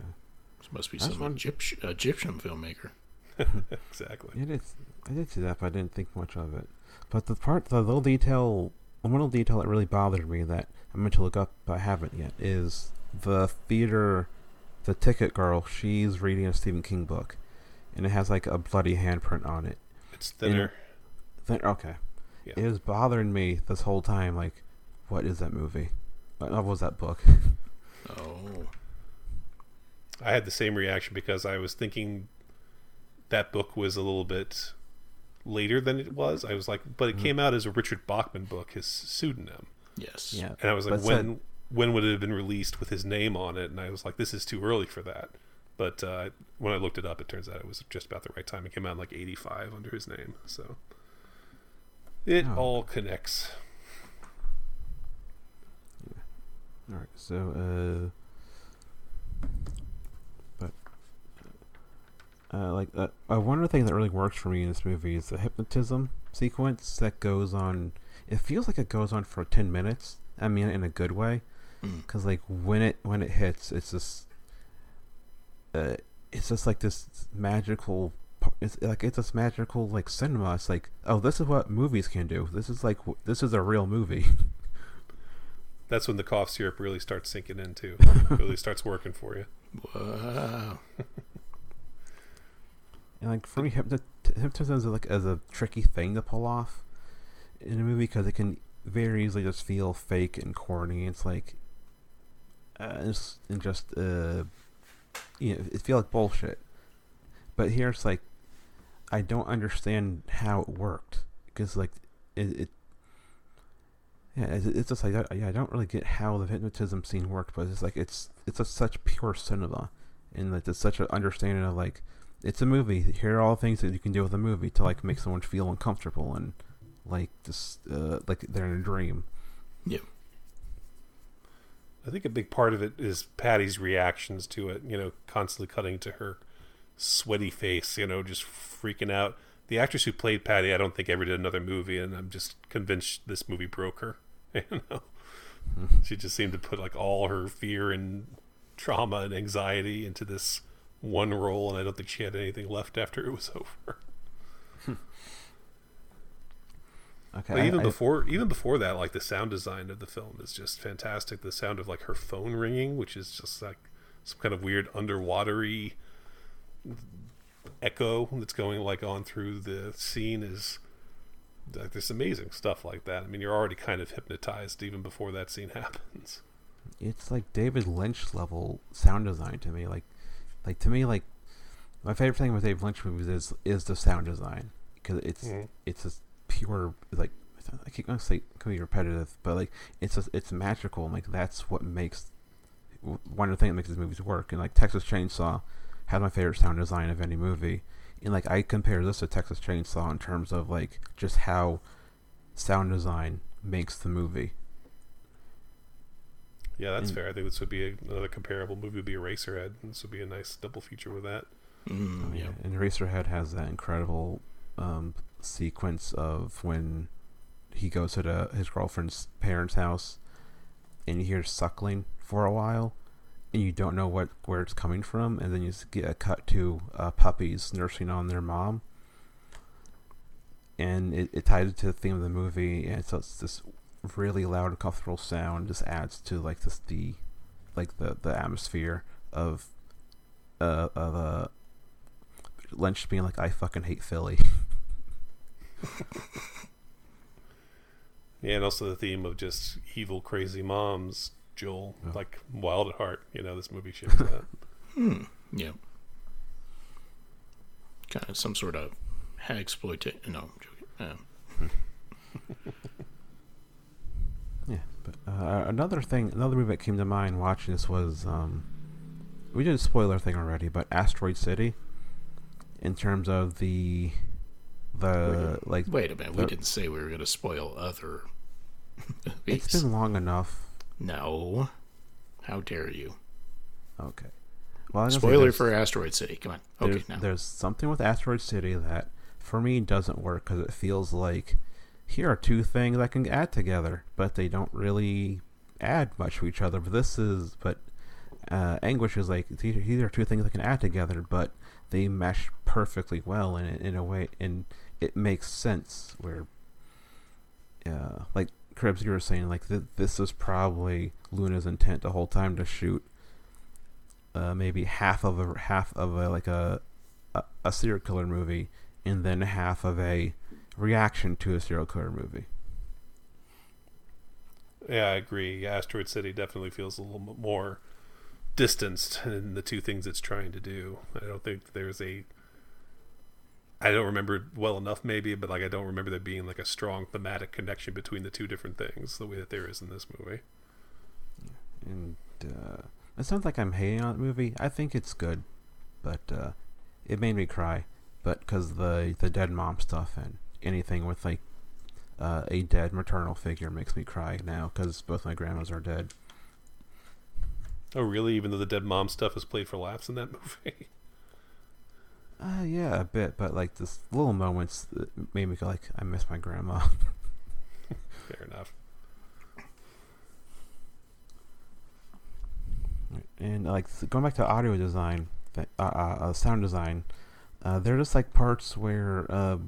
This must be I some wondering- Egyptian, Egyptian filmmaker. (laughs) exactly. It is. I did see that, but I didn't think much of it. But the part, the little detail, one little detail that really bothered me that I meant to look up, but I haven't yet, is the theater, the ticket girl. She's reading a Stephen King book, and it has like a bloody handprint on it. It's thinner. Then okay, Yeah. it was bothering me this whole time. Like, what is that movie? What what was that book? Oh, (laughs) I had the same reaction because I was thinking that book was a little bit later than it was. I was like, but it came out as a Richard Bachman book, his pseudonym, yes. yeah, and I was like, but when said- when would it have been released with his name on it? And I was like, this is too early for that. But uh, when I looked it up, it turns out it was just about the right time. It came out in like '85 under his name, so it Oh. all connects. All right, so uh, but uh, like uh, uh, one of the things that really works for me in this movie is the hypnotism sequence that goes on. It feels like it goes on for ten minutes. I mean, in a good way, Mm. because like when it when it hits, it's just uh, it's just like this magical. It's like it's this magical like cinema. It's like oh, this is what movies can do. This is like this is a real movie. (laughs) That's when the cough syrup really starts sinking in too. (laughs) really starts working for you. Wow. (laughs) And like for me, hypnotism is like as a tricky thing to pull off in a movie because it can very easily just feel fake and corny. It's like, uh, it's, and just uh, you know, it feel like bullshit. But here it's like, I don't understand how it worked because like it, it yeah, it's, just like yeah, I don't really get how the hypnotism scene worked, but it's like it's it's such pure cinema, and like it's such an understanding of like it's a movie. Here are all the things that you can do with a movie to like make someone feel uncomfortable and like just uh, like they're in a dream. Yeah. I think a big part of it is Patty's reactions to it. You know, constantly cutting to her sweaty face. You know, just freaking out. The actress who played Patty, I don't think ever did another movie, and I'm just convinced this movie broke her. (laughs) You know, she just seemed to put like all her fear and trauma and anxiety into this one role, and I don't think she had anything left after it was (laughs) over. Okay, But even I- before even before that, like the sound design of the film is just fantastic. The sound of like her phone ringing, which is just like some kind of weird underwatery echo that's going like on through the scene is like there's amazing stuff like that. I mean, you're already kind of hypnotized even before that scene (laughs) happens. it's like David Lynch level sound design to me. Like, like to me, like my favorite thing with David Lynch movies is is the sound design because it's Mhm. it's just pure like I keep gonna say it can be repetitive, but like it's a, it's magical. And, like that's what makes one of the things that makes these movies work. And like Texas Chainsaw has my favorite sound design of any movie. And like I compare this to Texas Chainsaw in terms of like just how sound design makes the movie. Yeah, that's and, fair. I think this would be a, another comparable movie. Would be Eraserhead. This would be a nice double feature with that. Mm, oh, yeah. And Eraserhead has that incredible um, sequence of when he goes to the, his girlfriend's parents' house, and you hear suckling for a while, and you don't know what where it's coming from, and then you get a cut to uh, puppies nursing on their mom, and it, it ties to the theme of the movie, and so it's this really loud and comfortable sound just adds to like this the like the the atmosphere of uh of uh Lynch being like I fucking hate Philly. (laughs) yeah, and also the theme of just evil, crazy moms. Joel, oh. like wild at heart. You know, this movie shows that. (laughs) hmm. Yeah. Kind of some sort of exploitation. No, I'm joking. (laughs) yeah, but uh, another thing, another movie that came to mind watching this was um, we did a spoiler thing already, but Asteroid City. In terms of the the wait, like, wait a minute, the, we didn't say we were going to spoil other. (laughs) it's been long enough. No, how dare you? Okay. Well, spoiler for Asteroid City. Come on. Okay, there's, now there's something with Asteroid City that for me doesn't work because it feels like here are two things I can add together, but they don't really add much to each other. But this is, but uh, Anguish is like these are two things I can add together, but they mesh perfectly well in in a way, and it makes sense. Where, uh, like Cribbs, you were saying, like th- this is probably Luna's intent the whole time to shoot uh, maybe half of a half of a like a, a a serial killer movie and then half of a reaction to a serial killer movie. Yeah, I agree. Asteroid City definitely feels a little bit more distanced in the two things it's trying to do. I don't think there's a. I don't remember well enough, maybe, but like I don't remember there being like a strong thematic connection between the two different things the way that there is in this movie. And uh, it sounds like I'm hating on the movie. I think it's good, but uh, it made me cry but because the the dead mom stuff and anything with like uh, a dead maternal figure makes me cry now because both my grandmas are dead. Oh, really? Even though the dead mom stuff is played for laughs in that (laughs) movie? Uh, yeah, a bit, but like this little moments made me go like, I miss my grandma. (laughs) Fair enough. And like going back to audio design, uh, uh, sound design, uh, they're just like parts where uh,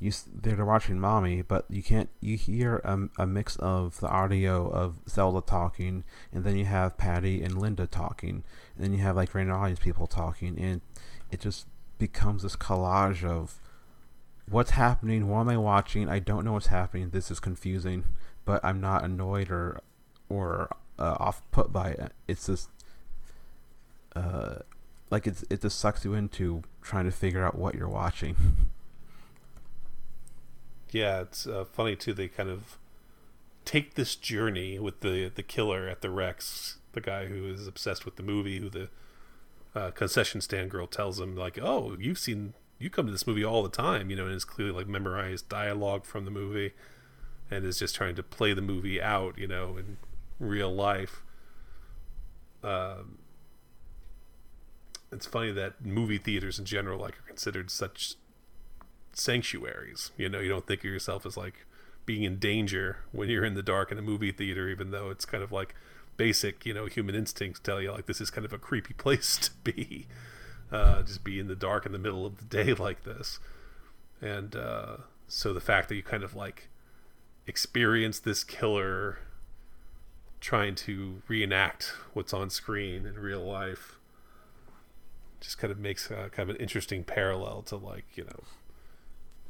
you they're watching mommy, but you can't. You hear a, a mix of the audio of Zelda talking, and then you have Patty and Linda talking, and then you have like random audience people talking, and it just becomes this collage of what's happening. What am I watching? I don't know what's happening. This is confusing, but I'm not annoyed or or uh, off put by it. It's just uh, like it's it just sucks you into trying to figure out what you're watching. (laughs) yeah, it's uh, funny too. They kind of take this journey with the the killer at the Rex, the guy who is obsessed with the movie, who the uh, concession stand girl tells him like, "Oh, you've seen you come to this movie all the time," you know, and it's clearly like memorized dialogue from the movie, and is just trying to play the movie out, you know, in real life. Um, it's funny that movie theaters in general like are considered such sanctuaries. You know, you don't think of yourself as like being in danger when you're in the dark in a movie theater, even though it's kind of like basic, you know, human instincts tell you like this is kind of a creepy (laughs) place to be. Uh, just be in the dark in the middle of the day (laughs) like this. And uh, so the fact that you kind of like experience this killer trying to reenact what's on screen in real life just kind of makes uh, kind of an interesting parallel to like you know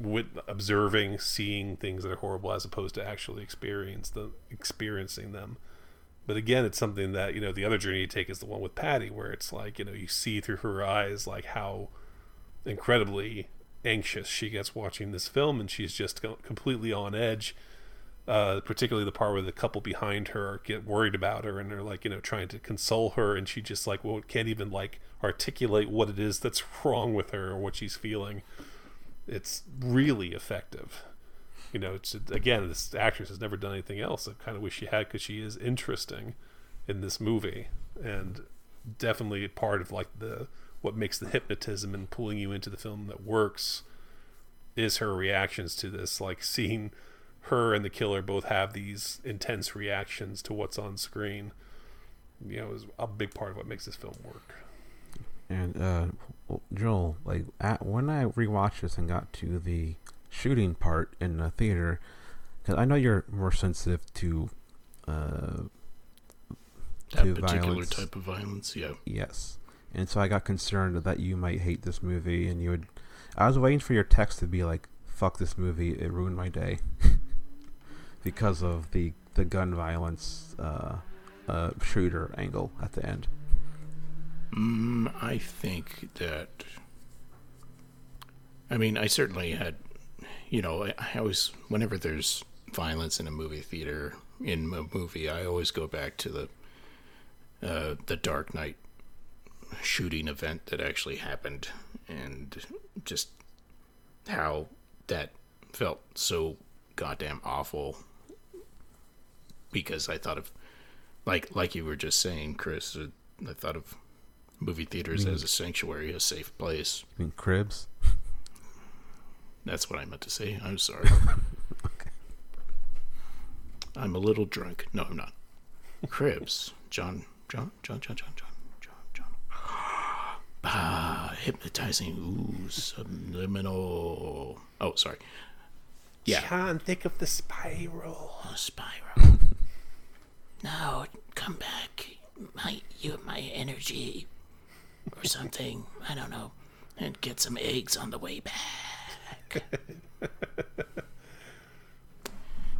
with observing seeing things that are horrible as opposed to actually experience the experiencing them but again it's something that you know the other journey you take is the one with patty where it's like you know you see through her eyes like how incredibly anxious she gets watching this film, and she's just completely on edge. Uh, particularly the part where the couple behind her get worried about her and they're like, you know, trying to console her, and she just like, well, can't even like articulate what it is that's (laughs) wrong with her or what she's feeling. It's really effective. You know, it's again, this actress has never done anything else. I kind of wish she had because she is interesting in this movie and definitely part of like the what makes the hypnotism and pulling you into the film that works is her reactions to this like seeing her and the killer both have these intense reactions to what's on screen you know is a big part of what makes this film work And uh, Joel, like at, when I rewatched this and got to the shooting part in the theater, because I know you're more sensitive to, uh, That to particular violence. type of violence, yeah. yes, and so I got concerned that you might hate this movie, and you would. I was waiting for your text to be like, "Fuck this movie! It ruined my day," (laughs) because of the the gun violence uh, uh, shooter angle at the end. Mm, I think that. I mean, I certainly had, you know, I, always, whenever there's violence in a movie theater, in a movie, I always go back to the, uh, the Dark Knight shooting event that actually happened, and just how that felt so goddamn awful. Because I thought of, like, like you were just saying, Chris. uh, I thought of movie theaters mean, as a sanctuary, a safe place. I mean Cribbs? That's what I meant to say. I'm sorry. (laughs) okay. I'm a little drunk. No, I'm not. Cribbs. John, John, John, John, John, John, John, John. (gasps) ah, hypnotizing. Ooh, subliminal. Oh, sorry. Yeah. John, think of the spiral. Oh, spiral. (laughs) no, come back. My, you, my energy or something. I don't know. And get some eggs on the way back. (laughs)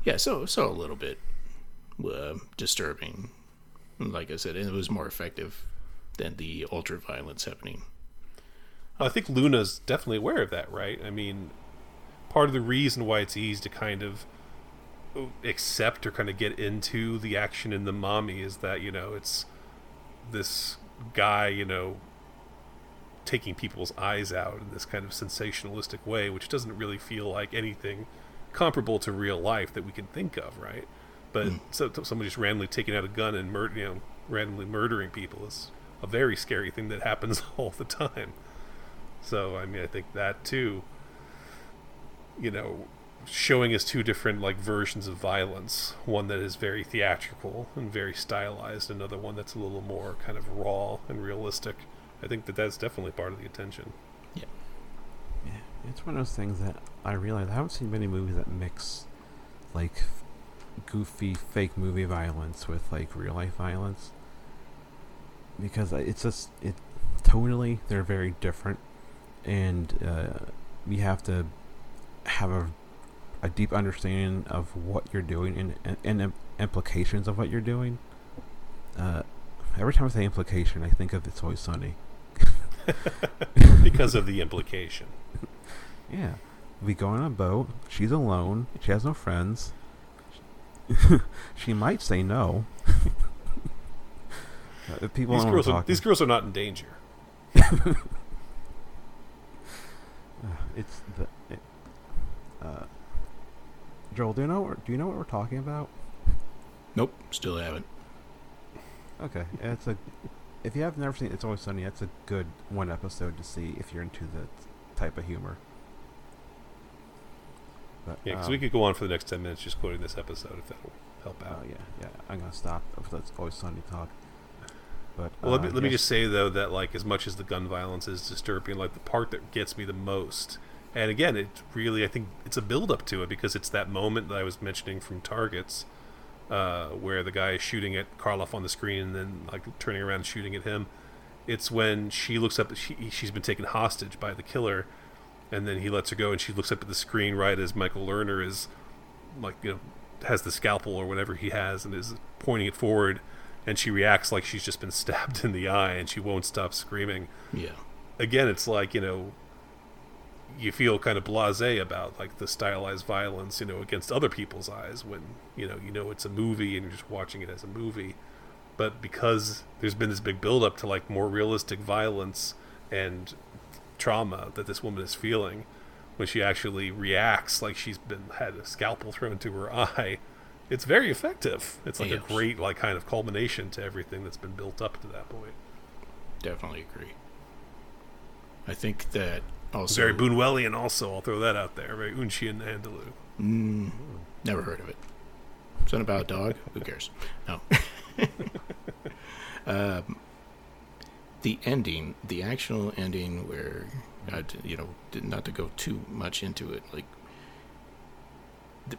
yeah, so so a little bit uh, disturbing. Like I said, it was more effective than the ultra violence happening. I think Luna's definitely aware of that, right? I mean, part of the reason why it's easy to kind of accept or kind of get into the action in the mommy is that, you know, it's this guy, you know, taking people's eyes out in this kind of sensationalistic way, which doesn't really feel like anything comparable to real life that we can think of, right? But hmm. so, somebody just randomly taking out a gun and mur- you know, randomly murdering people is a very scary thing that (laughs) happens all the time. So I mean, I think that too. You know, showing us two different like versions of violence. One that is very theatrical and very stylized. Another one that's a little more kind of raw and realistic. I think that that's definitely part of the attention. Yeah, it's one of those things that I realize I haven't seen many movies that mix like goofy fake movie violence with like real life violence because it's just it tonally they're very different and uh, you have to have a a deep understanding of what you're doing and, and, and implications of what you're doing. Uh, every time I say implication, I think of It's Always Sunny. (laughs) because of the implication. Yeah. We go on a boat. She's alone. She has no friends. (laughs) she might say no. (laughs) Uh, people These don't girls, are, these girls are not in danger. It's the. It, uh, Joel, do you know? Do you know what we're talking about? Nope, still haven't. Okay, it's a. If you have never seen It's Always Sunny, that's a good one episode to see if you're into the type of humor. But, Yeah, because um, we could go on for the next ten minutes just quoting this episode if that'll help out. Oh yeah, yeah. I'm gonna stop. If that's always sunny talk. But Well, let uh, me, let me just say though that like as much as the gun violence is disturbing, like the part that gets me the most, and again, it really I think it's a build up to it because it's that moment that I was mentioning from Targets, uh, where the guy is shooting at Karloff on the screen and then like turning around and shooting at him. It's when she looks up. She, she's been taken hostage by the killer, and then he lets her go, and she looks up at the screen right as Michael Lerner is, like you know, has the scalpel or whatever he has and is pointing it forward, and she reacts like she's just been (laughs) stabbed in the eye, and she won't stop screaming. Yeah. Again, it's like you know, you feel kind of blasé about like the stylized violence, you know, against other people's eyes when you know you know it's a movie and you're just watching it as a movie. But because there's been this big build up to like more realistic violence and trauma that this woman is feeling, when she actually reacts like she's been had a scalpel thrown to her (laughs) eye, it's very effective. It's like Yes. a great like kind of culmination to everything that's been built up to that point. Definitely agree. I think that also Very Buñuelian also, I'll throw that out there. Very Un Chien Andalou. Mm, never heard of it. Something about a dog? Who cares? No. (laughs) um, the ending, the actual ending, where uh, you know, not to go too much into it, like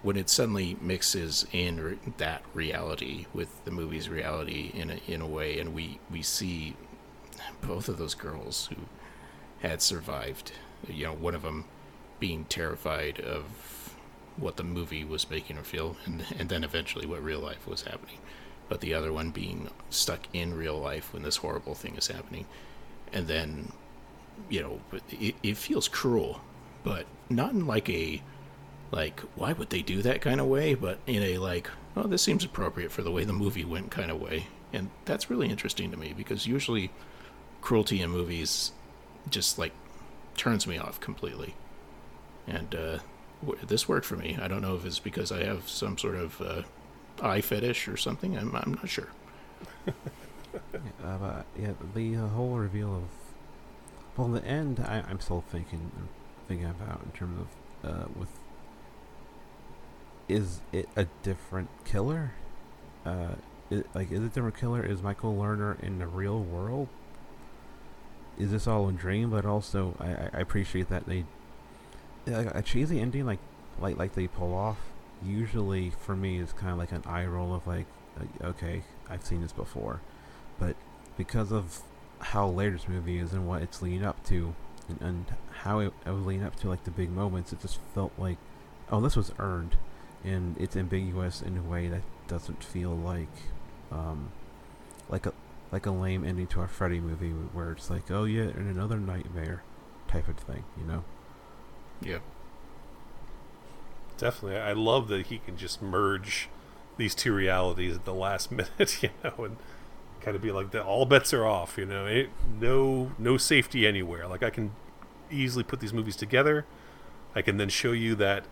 when it suddenly mixes in re- that reality with the movie's reality in a in a way, and we we see both of those girls who had survived. You know, one of them being terrified of what the movie was making her feel, and and then eventually what real life was happening. But the other one being stuck in real life when this horrible thing is happening, and then, you know, it, it feels cruel, but not in like a like why would they do that kind of way, but in a like oh this seems appropriate for the way the movie went kind of way, and that's really interesting to me because usually cruelty in movies just like turns me off completely. And uh, w- this worked for me. I don't know if it's because I have some sort of uh, eye fetish or something. I'm, I'm not sure. (laughs) Uh, yeah, the uh, whole reveal of well, the end, I, I'm still thinking thinking about in terms of uh, with is it a different killer? Uh, is, like, is it different killer? Is Michael Lerner in the real world? Is this all a dream? But also, I, I appreciate that they like a cheesy ending like like like they pull off. Usually, for me, is kind of like an eye roll of like, uh, okay, I've seen this before but because of how later this movie is and what it's leading up to, and, and how it, it was leading up to like the big moments, it just felt like, oh, this was earned, and it's ambiguous in a way that doesn't feel like, um, like a like a lame ending to a Freddy movie where it's like, oh yeah, and another nightmare, type of thing, you know. Yeah. Definitely, I love that he can just merge these two realities at the last (laughs) minute, you know, and kind of be like that. All bets are off, you know. It, no, no safety anywhere. Like I can easily put these movies together. I can then show you that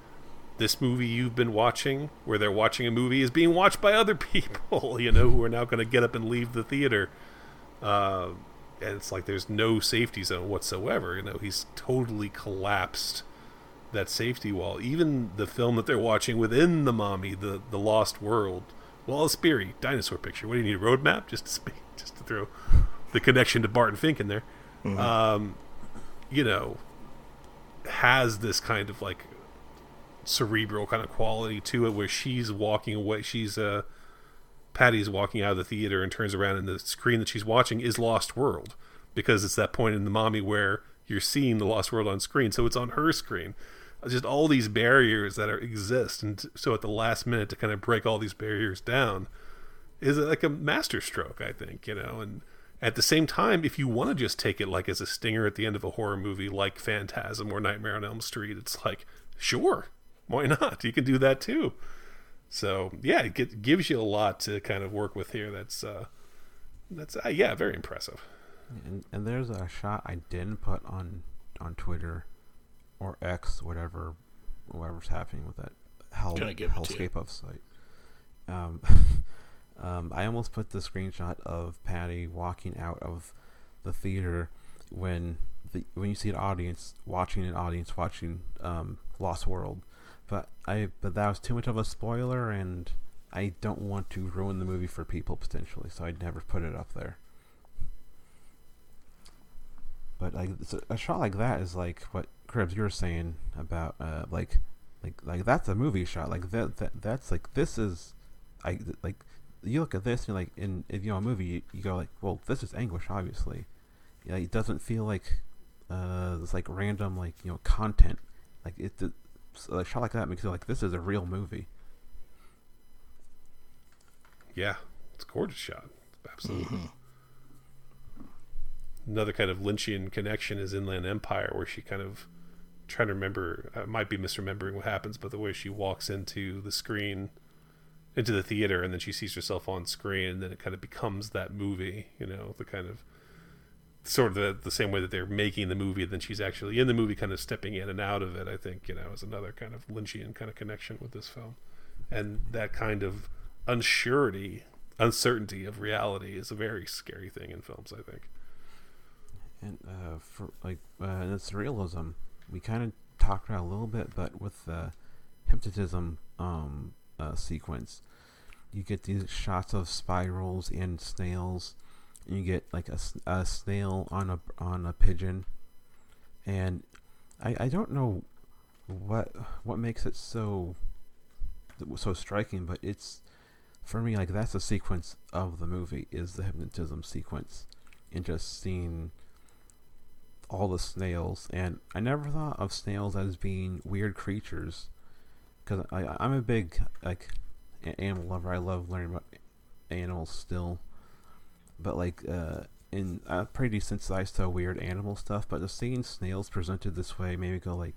this movie you've been watching, where they're watching a movie, is being watched by other (laughs) people, you know, who are now going to get up and leave the theater. Uh, and it's like there's no safety zone whatsoever. You know, he's totally collapsed that safety wall. Even the film that they're watching within the mommy, the the Lost World, Wallace Beery dinosaur picture. What do you need a roadmap just to sp- (laughs) just to throw the connection to Barton Fink in there? Um, you know, has this kind of like cerebral kind of quality to it, where she's walking away. She's uh, Patty's walking out of the theater and turns around, and the screen that she's watching is Lost World because it's that point in the mommy where you're seeing the Lost World on screen, so it's on her screen. Just all these barriers that are, exist, and so at the last minute to kind of break all these barriers down is like a masterstroke, I think, you know. And at the same time, if you want to just take it like as a stinger at the end of a horror movie, like Phantasm or Nightmare on Elm Street, it's like, sure, why not? You can do that too. So yeah, it get, gives you a lot to kind of work with here. That's uh, that's uh, yeah, very impressive. And and there's a shot I didn't put on on Twitter or X, whatever, whatever's happening with that hell Gonna give it to you. hellscape of site. Um, (laughs) um, I almost put the screenshot of Patty walking out of the theater when the when you see an audience watching an audience watching um, Lost World, but I but that was too much of a spoiler, and I don't want to ruin the movie for people potentially, so I'd never put it up there. But like a shot like that is like what Cribbs you were saying about uh like like like that's a movie shot. Like that, that that's like this is I like you look at this and you're like in if you know a movie you, you go like well this is anguish obviously. Yeah it doesn't feel like uh it's like random like you know content. Like it a shot like that makes you feel like this is a real movie Yeah, it's a gorgeous shot. Absolutely. Mm-hmm. Another kind of Lynchian connection is Inland Empire, where she kind of trying to remember. I might be misremembering what happens, but the way she walks into the screen, into the theater, and then she sees herself on screen, and then it kind of becomes that movie. You know, the kind of sort of the, the same way that they're making the movie, and then she's actually in the movie, kind of stepping in and out of it. I think you know is another kind of Lynchian kind of connection with this film, and that kind of unsurety, uncertainty of reality is a very scary thing in films. I think. And uh, for like uh, it's realism, we kind of talked about a little bit, but with the hypnotism um, uh, sequence, you get these shots of spirals and snails, and you get like a, a snail on a on a pigeon, and I I don't know what what makes it so so striking, but it's for me like that's the sequence of the movie is the hypnotism sequence, and just seeing all the snails, and I never thought of snails as being weird creatures, because I'm a big like animal lover. I love learning about animals still, but like uh, in I'm pretty desensitized to weird animal stuff. But just seeing snails presented this way made me go like,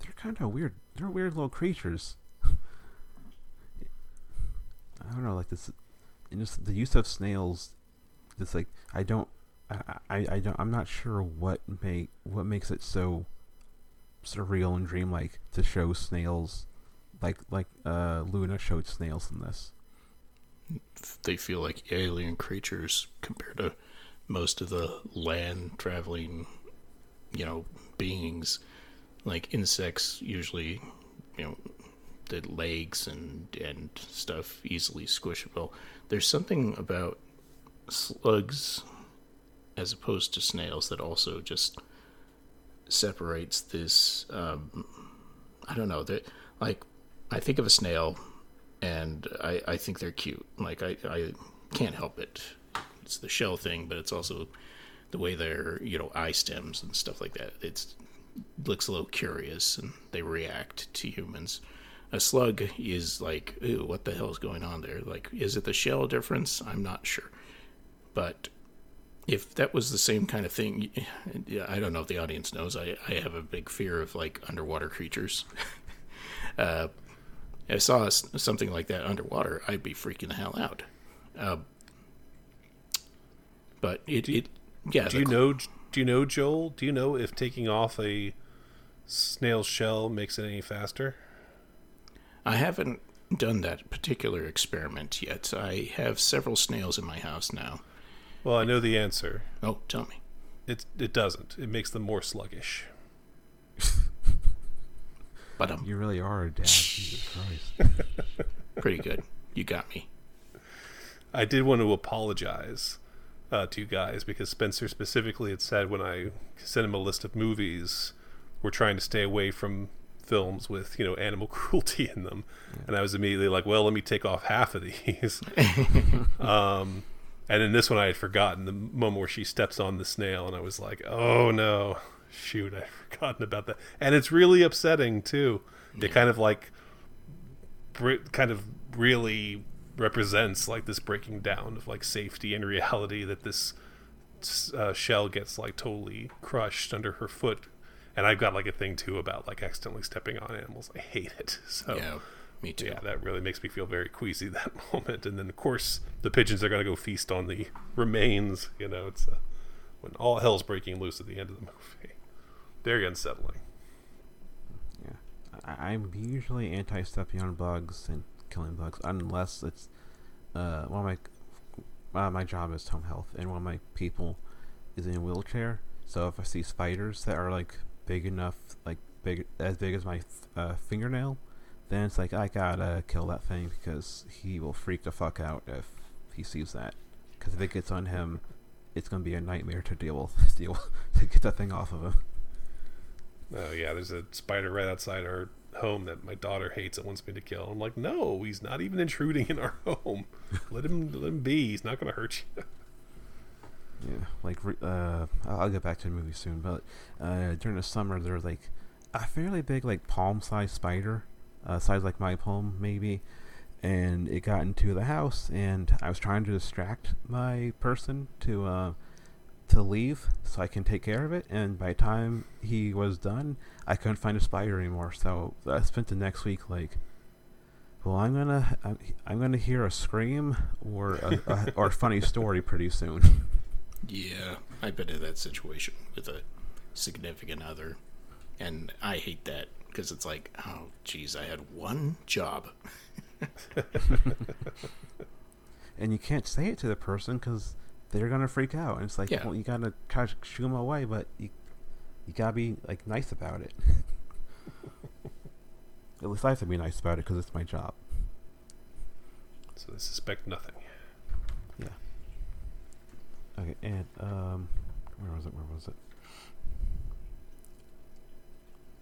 they're kind of weird. They're weird little creatures. (laughs) I don't know, like this, and just the use of snails. It's like I don't I, I, I don't I'm not sure what make what makes it so surreal and dreamlike to show snails like like uh Luna showed snails in this. They feel like alien creatures compared to most of the land traveling, you know, beings. Like insects usually, you know, the legs and and stuff easily squishable. There's something about slugs as opposed to snails that also just separates this um, i don't know that like i think of a snail and I, I think they're cute. Like I, I can't help it. It's the shell thing but it's also the way their you know eye stems and stuff like that. It's looks a little curious and they react to humans. A slug is like ooh what the hell is going on there? Like is it the shell difference? I'm not sure. But if that was the same kind of thing, I don't know if the audience knows. I, I have a big fear of like underwater creatures. (laughs) uh, if I saw something like that underwater, I'd be freaking the hell out. Uh, but it, do it yeah. Do you know? Do you know Joel? Do you know if taking off a snail shell makes it any faster? I haven't done that particular experiment yet. I have several snails in my house now. Well, I know the answer. Oh, tell me. It it doesn't. It makes them more sluggish. (laughs) but um, you really are a dad. (laughs) Jesus Christ. (laughs) Pretty good. You got me. I did want to apologize uh, to you guys because Spencer specifically had said when I sent him a list of movies, we're trying to stay away from films with you know animal (laughs) cruelty in them, yeah. and I was immediately like, well, let me take off half of these. um, and in this one, I had forgotten the moment where she steps on the snail, and I was like, "Oh no, shoot, I'd (laughs) forgotten about that." And it's really upsetting too. It kind of like, kind of really represents like this breaking down of like safety and reality that this uh, shell gets like totally crushed under her foot. And I've got like a thing too about like accidentally stepping on animals. I hate it. (laughs) So. Yeah me too. Yeah, that really makes me feel very queasy (laughs) that moment. And then, of course, the pigeons are going to go feast on the remains. You know, it's uh, when all hell's breaking loose at the end of the movie. Very unsettling. Yeah, I, am usually anti stepping on bugs and killing bugs unless it's uh, one of my uh, my job is home health, and one of my people is in a wheelchair. So if I see spiders that are like big enough, like big as big as my uh, fingernail, then it's like I gotta kill that thing because he will freak the fuck out if he sees that. Because if it gets on him, it's gonna be a nightmare to deal with, (laughs) deal to get that thing off of him. Oh yeah, there's a spider right outside our home that my daughter hates and wants me to kill. I'm like, no, he's not even intruding in our (laughs) home. let him let him be. He's not gonna hurt you. (laughs) yeah, like uh, I'll get back to the movie soon, but uh, during the summer there's like a fairly big like palm-sized spider uh, size like my palm maybe, and it got into the house, and I was trying to distract my person to uh, to leave so I can take care of it. And by the time he was done, I couldn't find a spider anymore. So I spent the next week like, well, I'm gonna I'm, I'm gonna hear a scream or a, a (laughs) or a funny story pretty soon. Yeah, I've been in that situation with a significant other, and I hate that because it's like, oh, geez, I had one job. (laughs) and you can't say it to the person because they're gonna freak out. And it's like, Yeah. well, you gotta try to shoo them away, but you you gotta be like nice about it. (laughs) At least I have to be nice about it because it's my job. So they suspect nothing. Yeah. Okay, and um, where was it? Where was it?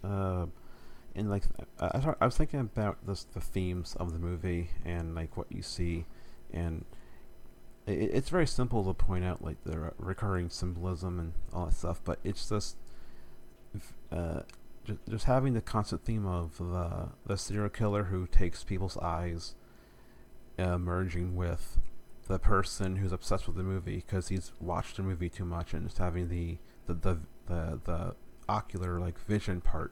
Uh, and like I, I, thought- I was thinking about this, the themes of the movie and like what you see, and it's very simple to point out like the recurring symbolism and all that stuff, but it's just uh, just, just having the constant theme of the the serial killer who takes people's eyes, uh, merging with the person who's obsessed with the movie because he's watched the movie too much and just having the the the the, the ocular like vision part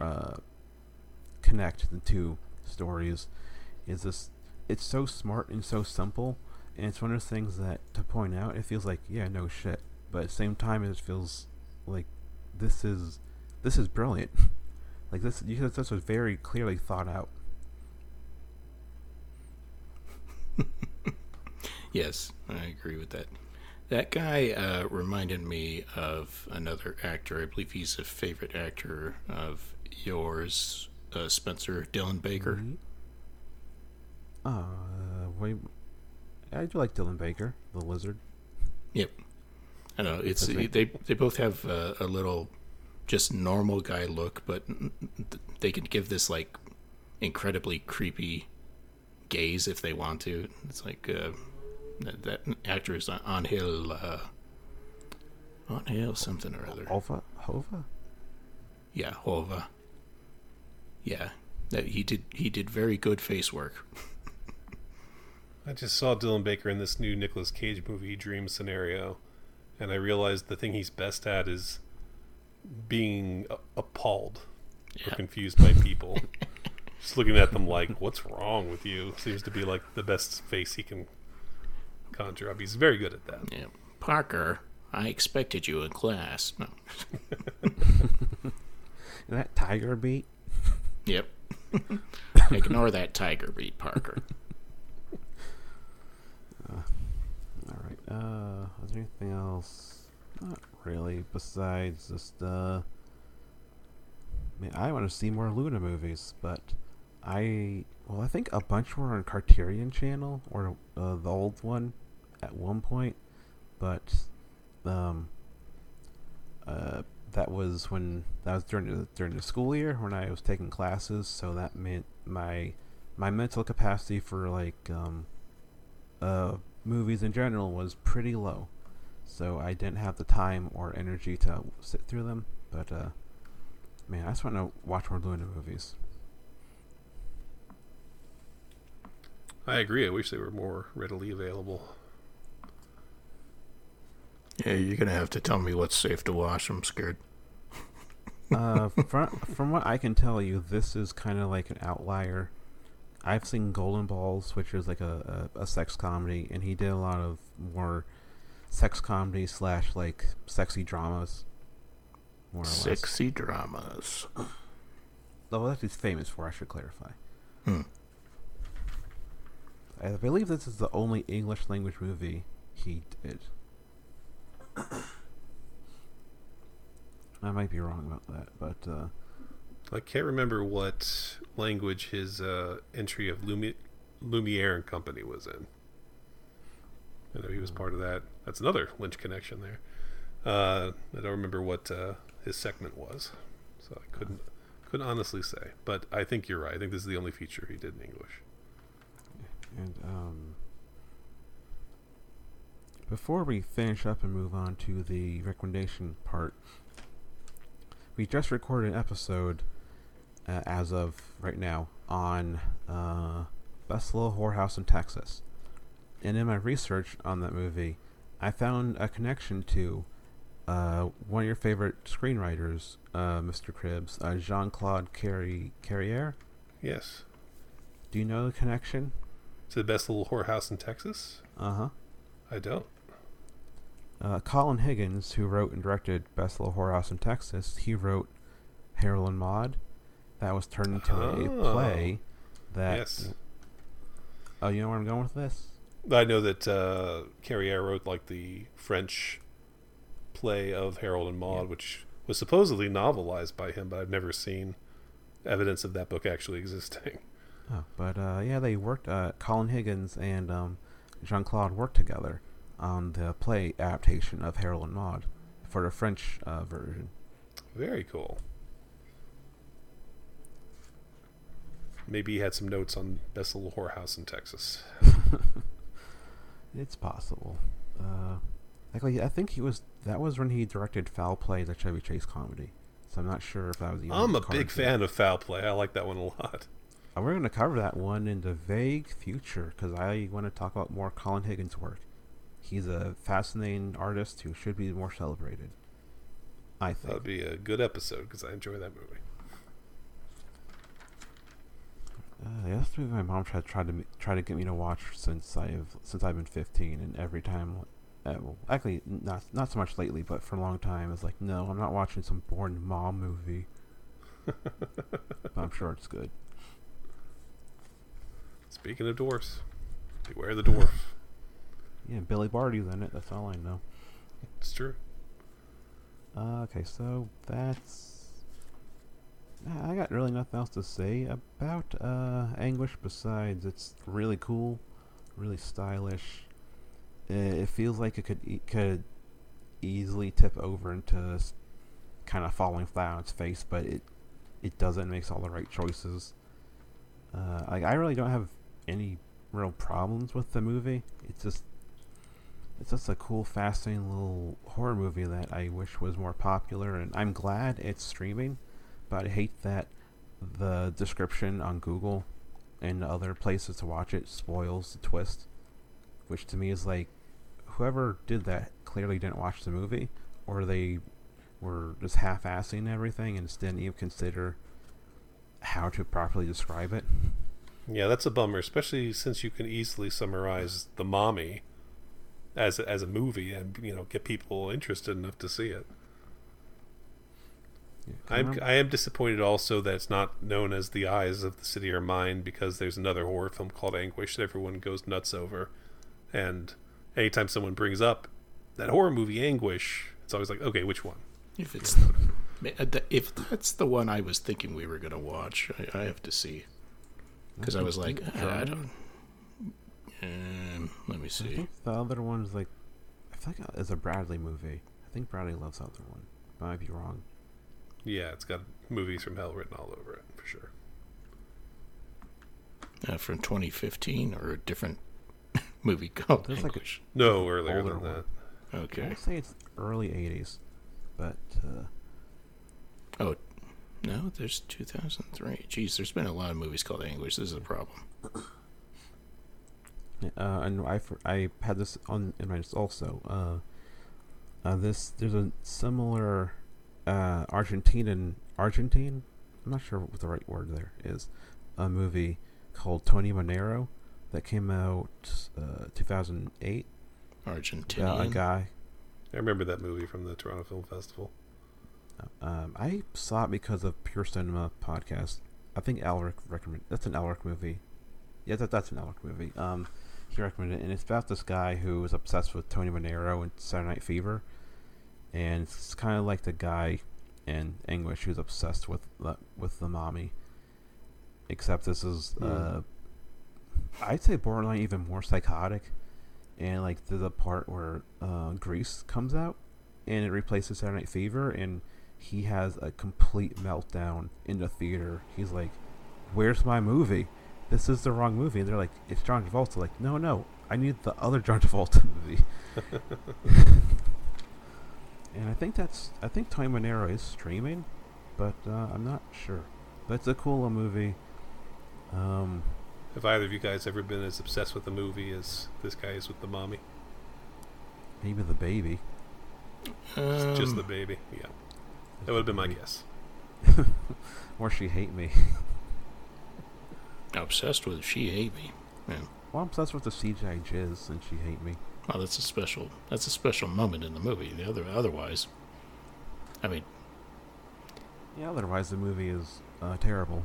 uh, connect the two stories is this it's so smart and so simple and it's one of those things that to point out it feels like yeah no shit but at the same time it feels like this is this is brilliant (laughs) like this you this was very clearly thought out (laughs) Yes, I agree with that. That guy uh, reminded me of another actor. I believe he's a favorite actor of yours, uh, Spencer Dylan Baker. uh wait I do like Dylan Baker the lizard Yep. I know it's they they both have uh, a little just normal guy look, but they can give this like incredibly creepy gaze if they want to. It's like uh, that, that actor is on Hill, uh, on Hill something or other. Hova Hova Yeah, Hova. Yeah, that he did. He did very good face work. (laughs) I just saw Dylan Baker in this new Nicolas Cage movie, Dream Scenario, and I realized the thing he's best at is being a- appalled or confused by people. (laughs) Just looking at them like, "What's wrong with you?" Seems to be like the best face he can conjure up. He's very good at that. Yeah, Parker. I expected you in class. No. (laughs) that tiger beat Yep. (laughs) Ignore that tiger beat, Parker. All right. Uh, is there anything else? Not really. Besides just uh, man, I want to see more Luna movies, but I well, I think a bunch were on Criterion Channel or uh, the old one at one point, but um, uh, that was when that was during the during the school year when I was taking classes, so that meant my my mental capacity for like um uh movies in general was pretty low. So I didn't have the time or energy to sit through them. But uh, man, I just want to watch more Luna movies. I agree. I wish they were more readily available. Yeah, you're gonna have to tell me what's safe to watch. I'm scared. Uh, from from what I can tell you, this is kind of like an outlier. I've seen Golden Balls, which is like a, a, a sex comedy, and he did a lot of more sex comedy slash like sexy dramas. More or less. Sexy dramas. Oh, that's he's famous for. I should clarify. Hmm. I believe this is the only English language movie he did. (coughs) I might be wrong about that, but uh, I can't remember what language his uh, entry of Lumi- Lumiere and Company was in. I know he was part of that. That's another Lynch connection there. Uh, I don't remember what uh, his segment was, so I couldn't couldn't honestly say. But I think you're right. I think this is the only feature he did in English. and um, before we finish up and move on to the recommendation part, we just recorded an episode uh, as of right now on uh, Best Little Whorehouse in Texas. And in my research on that movie, I found a connection to uh, one of your favorite screenwriters, uh, Mr. Cribbs, uh, Jean Claude Carri- Carriere. Yes. Do you know the connection? To the best little whorehouse in Texas? Uh huh. I don't. Uh, Colin Higgins, who wrote and directed Best Little Whorehouse in Texas, he wrote Harold and Maude. That was turned into Oh. a play. That yes. oh, you know where I'm going with this? I know that uh, Carriere wrote like the French play of Harold and Maude, Yeah. which was supposedly novelized by him, but I've never seen evidence of that book actually existing. (laughs) Oh, but uh, yeah, they worked. Uh, Colin Higgins and um, Jean Claude worked together on the play adaptation of Harold and Maude for the French uh, version. Very cool. Maybe he had some notes on Best Little Whorehouse in Texas. (laughs) It's possible. Uh, I think he was. That was when he directed Foul Play, the Chevy Chase comedy. So I'm not sure if that was even. I'm a big fan of Foul Play. I like that one a lot. Uh, we're going to cover that one in the vague future because I want to talk about more Colin Higgins' work. He's a fascinating artist who should be more celebrated. I think That would be a good episode because I enjoy that movie. Uh, yeah, that's the movie my mom tried tried to try to get me to watch since I've since I've been 15, and every time, uh, well, actually not not so much lately, but for a long time, it's like, no, I'm not watching some boring mom movie. (laughs) but I'm sure it's good. Speaking of dwarfs, beware the dwarf. (laughs) Yeah, Billy Barty's in it. That's all I know. it's true. Uh, okay, so that's. I got really nothing else to say about uh, Anguish besides it's really cool, really stylish. It feels like it could could easily tip over into kind of falling flat on its face, but it it doesn't. Makes all the right choices. Uh, I I really don't have any real problems with the movie. It's just it's just a cool, fascinating little horror movie that I wish was more popular, and I'm glad it's streaming. But I hate that the description on Google and other places to watch it spoils the twist, which to me is like, whoever did that clearly didn't watch the movie, or they were just half-assing everything and just didn't even consider how to properly describe it. Yeah, that's a bummer, especially since you can easily summarize the mommy as a, as a movie and you know get people interested enough to see it. Yeah, 'cause I I'm I am disappointed also that it's not known as The Eyes of the City Are Mine because there's another horror film called Anguish that everyone goes nuts over, and anytime someone brings up that horror movie Anguish, it's always like, okay, which one? If it's the, ma- uh, th- if that's the one I was thinking we were gonna watch, I, I have to see because I was like, I, I don't. Um, let me I see. think the other one's like, I feel like it's a Bradley movie. I think Bradley loves the other one. I might be wrong. Yeah, it's got movies from hell written all over it for sure. Uh, from 2015 or a different (laughs) movie called There's like a- Anguish. No earlier Older than one. that. I okay. would say it's early '80s, but uh, Oh, no, there's 2003. Jeez, there's been a lot of movies called Anguish. This is a problem. (coughs) yeah, uh, and I for, I had this on in my list also. Uh, uh, this there's a similar uh, Argentinian Argentine. I'm not sure what the right word there is. A movie called Tony Manero that came out uh, 2008. Argentinian. Uh, a guy I remember that movie from the Toronto Film Festival. Um, I saw it because of Pure Cinema podcast. I think Elric recommend that's an Elric movie. Yeah, that that's an Elric movie. Um, he recommended it, and it's about this guy who was obsessed with Tony Manero and Saturday Night Fever, and it's kind of like the guy in Anguish who's obsessed with the, with the mommy. Except this is, uh, I'd say borderline even more psychotic, and like there's a part where uh, Grease comes out, and it replaces Saturday Night Fever, and he has a complete meltdown in the theater. He's like, "Where's my movie? This is the wrong movie." And they're like, "It's John Travolta." Like, no, no, I need the other John Travolta movie. (laughs) and I think that's I think Tony Manero is streaming, but uh, I'm not sure. But it's a cool movie. Um, Have either of you guys ever been as obsessed with the movie as this guy is with the mommy? Maybe the baby. Um, Just the baby. Yeah. That would have been my guess. (laughs) or she hate me. obsessed with she hate me. Yeah. Well, I'm obsessed with the CGI jizz, and she hate me. Well, that's a special. That's a special moment in the movie. The other, otherwise, I mean, Yeah. Otherwise, the movie is uh, terrible.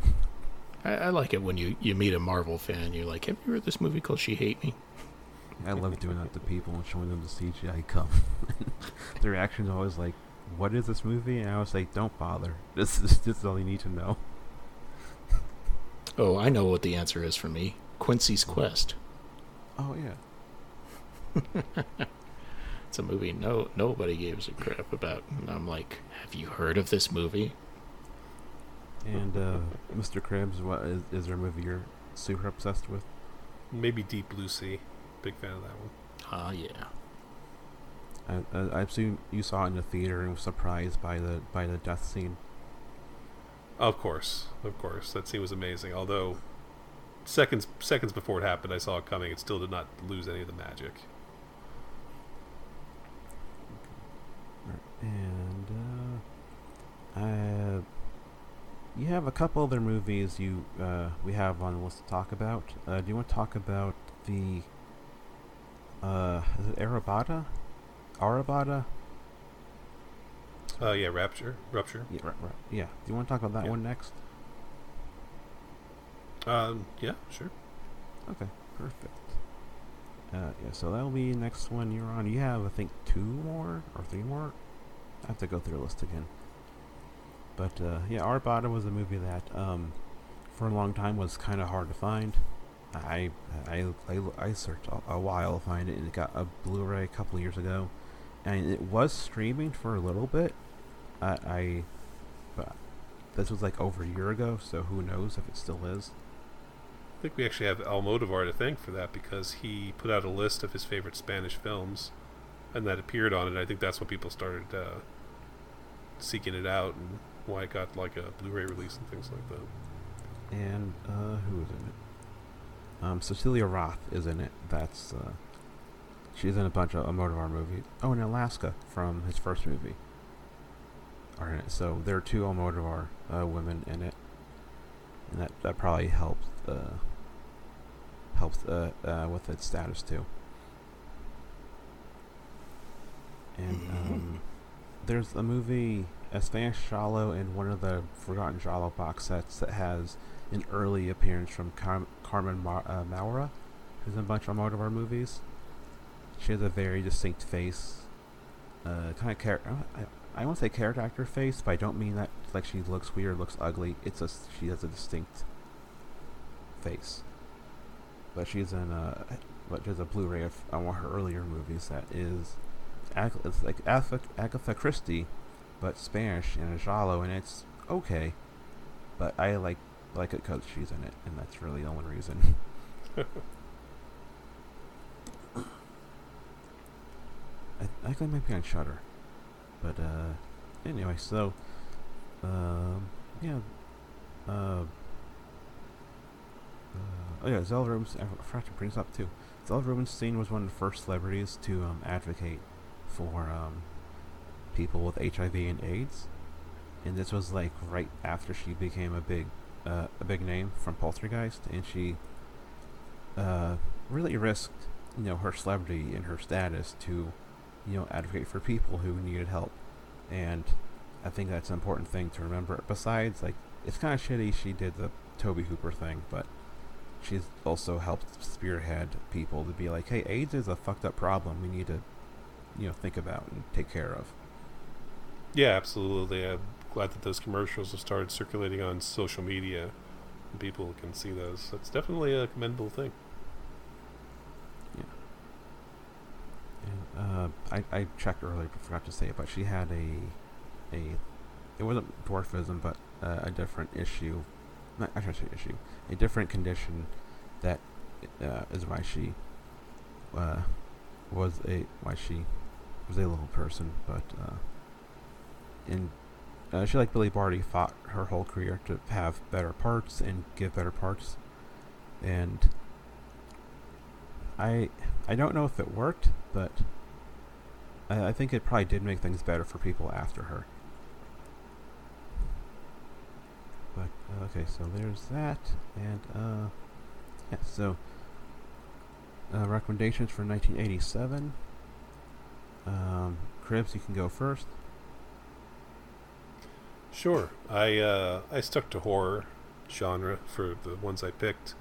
I, I like it when you you meet a Marvel fan. You're like, have you heard this movie called She Hate Me? I love doing that to people and showing them the CGI come. (laughs) the reaction is always like, "What is this movie?" And I was like, "Don't bother. This is this is all you need to know." Oh, I know what the answer is for me. Quincy's Quest. Oh yeah. (laughs) It's a movie no nobody gives a crap about. And I'm like, have you heard of this movie? And uh, Mr. Cribbs, what is, is there a movie you're super obsessed with? Maybe Deep Blue Sea. Big fan of that one. Ah, yeah. I, I, I assume you saw it in the theater and was surprised by the by the death scene. Of course, of course, that scene was amazing. Although seconds seconds before it happened, I saw it coming. It still did not lose any of the magic. And uh, uh, you have a couple other movies you uh, we have on the list to talk about. Uh, do you want to talk about the uh, is it Arrebato? Arrebato? Uh, yeah, Rapture, Rupture. Yeah, right, right. yeah. Do you want to talk about that Yeah. one next? Um, yeah, sure. Okay, perfect. Uh, yeah, so that'll be next one you're on. You have, I think, two more or three more. I have to go through the list again. But uh, yeah, Arrebato was a movie that, um, for a long time, was kind of hard to find. I I I, I searched a, a while to find it, and it got a Blu-ray a couple years ago, and it was streaming for a little bit. I, I but this was like over a year ago, so who knows if it still is. I think we actually have Almodovar to thank for that because he put out a list of his favorite Spanish films, and that appeared on it. I think that's when people started uh, seeking it out and why it got like a Blu-ray release and things like that. And uh, who is in it? Um, Cecilia Roth is in it. That's uh, she's in a bunch of Almodovar movies. Oh, and Alaska from his first movie are in it. So there are two Almodovar uh, women in it, and that that probably helped uh, helps uh, uh, with its status too. And um, (laughs) there's a movie, a Spanish giallo, in one of the Forgotten Gialli box sets that has an early appearance from Car- Carmen Ma- uh, Maura, who's in a bunch of Almodovar movies. She has a very distinct face, uh, kind of char- I, I won't say character actor face, but I don't mean that like she looks weird, looks ugly. It's a she has a distinct face. But she's in a, but there's a Blu-ray of uh, one of her earlier movies that is, it's like Agatha, Agatha Christie, but Spanish and giallo, and it's okay. But I like like it because she's in it, and that's really the only reason. (laughs) I, I think it might be on Shudder, but uh, anyway, so um, yeah, uh, uh, oh yeah, Zelda Rubinstein. I forgot to bring this up too. Zelda Rubinstein was one of the first celebrities to um, advocate for um, people with HIV and AIDS, and this was like right after she became a big uh, a big name from Poltergeist, and she uh, really risked you know her celebrity and her status to you know advocate for people who needed help, and I think that's an important thing to remember. Besides, like it's kind of shitty she did the Tobe Hooper thing, but she's also helped spearhead people to be like, hey, AIDS is a fucked up problem. We need to you know think about and take care of. Yeah, absolutely. I'm glad that those commercials have started circulating on social media, and people can see those. That's definitely a commendable thing. Yeah. And uh, I I checked earlier, but forgot to say it. But she had a a it wasn't dwarfism, but uh, a different issue. Not I say issue. A different condition that uh, is why she uh, was a why she was a little person, but uh, and uh, she like Billy Barty fought her whole career to have better parts and give better parts, and I I don't know if it worked, but I, I think it probably did make things better for people after her. But okay, so there's that, and uh, yeah. So uh, recommendations for 1987. Um, Cribbs, you can go first. Sure. I uh, I stuck to horror genre for the ones I picked.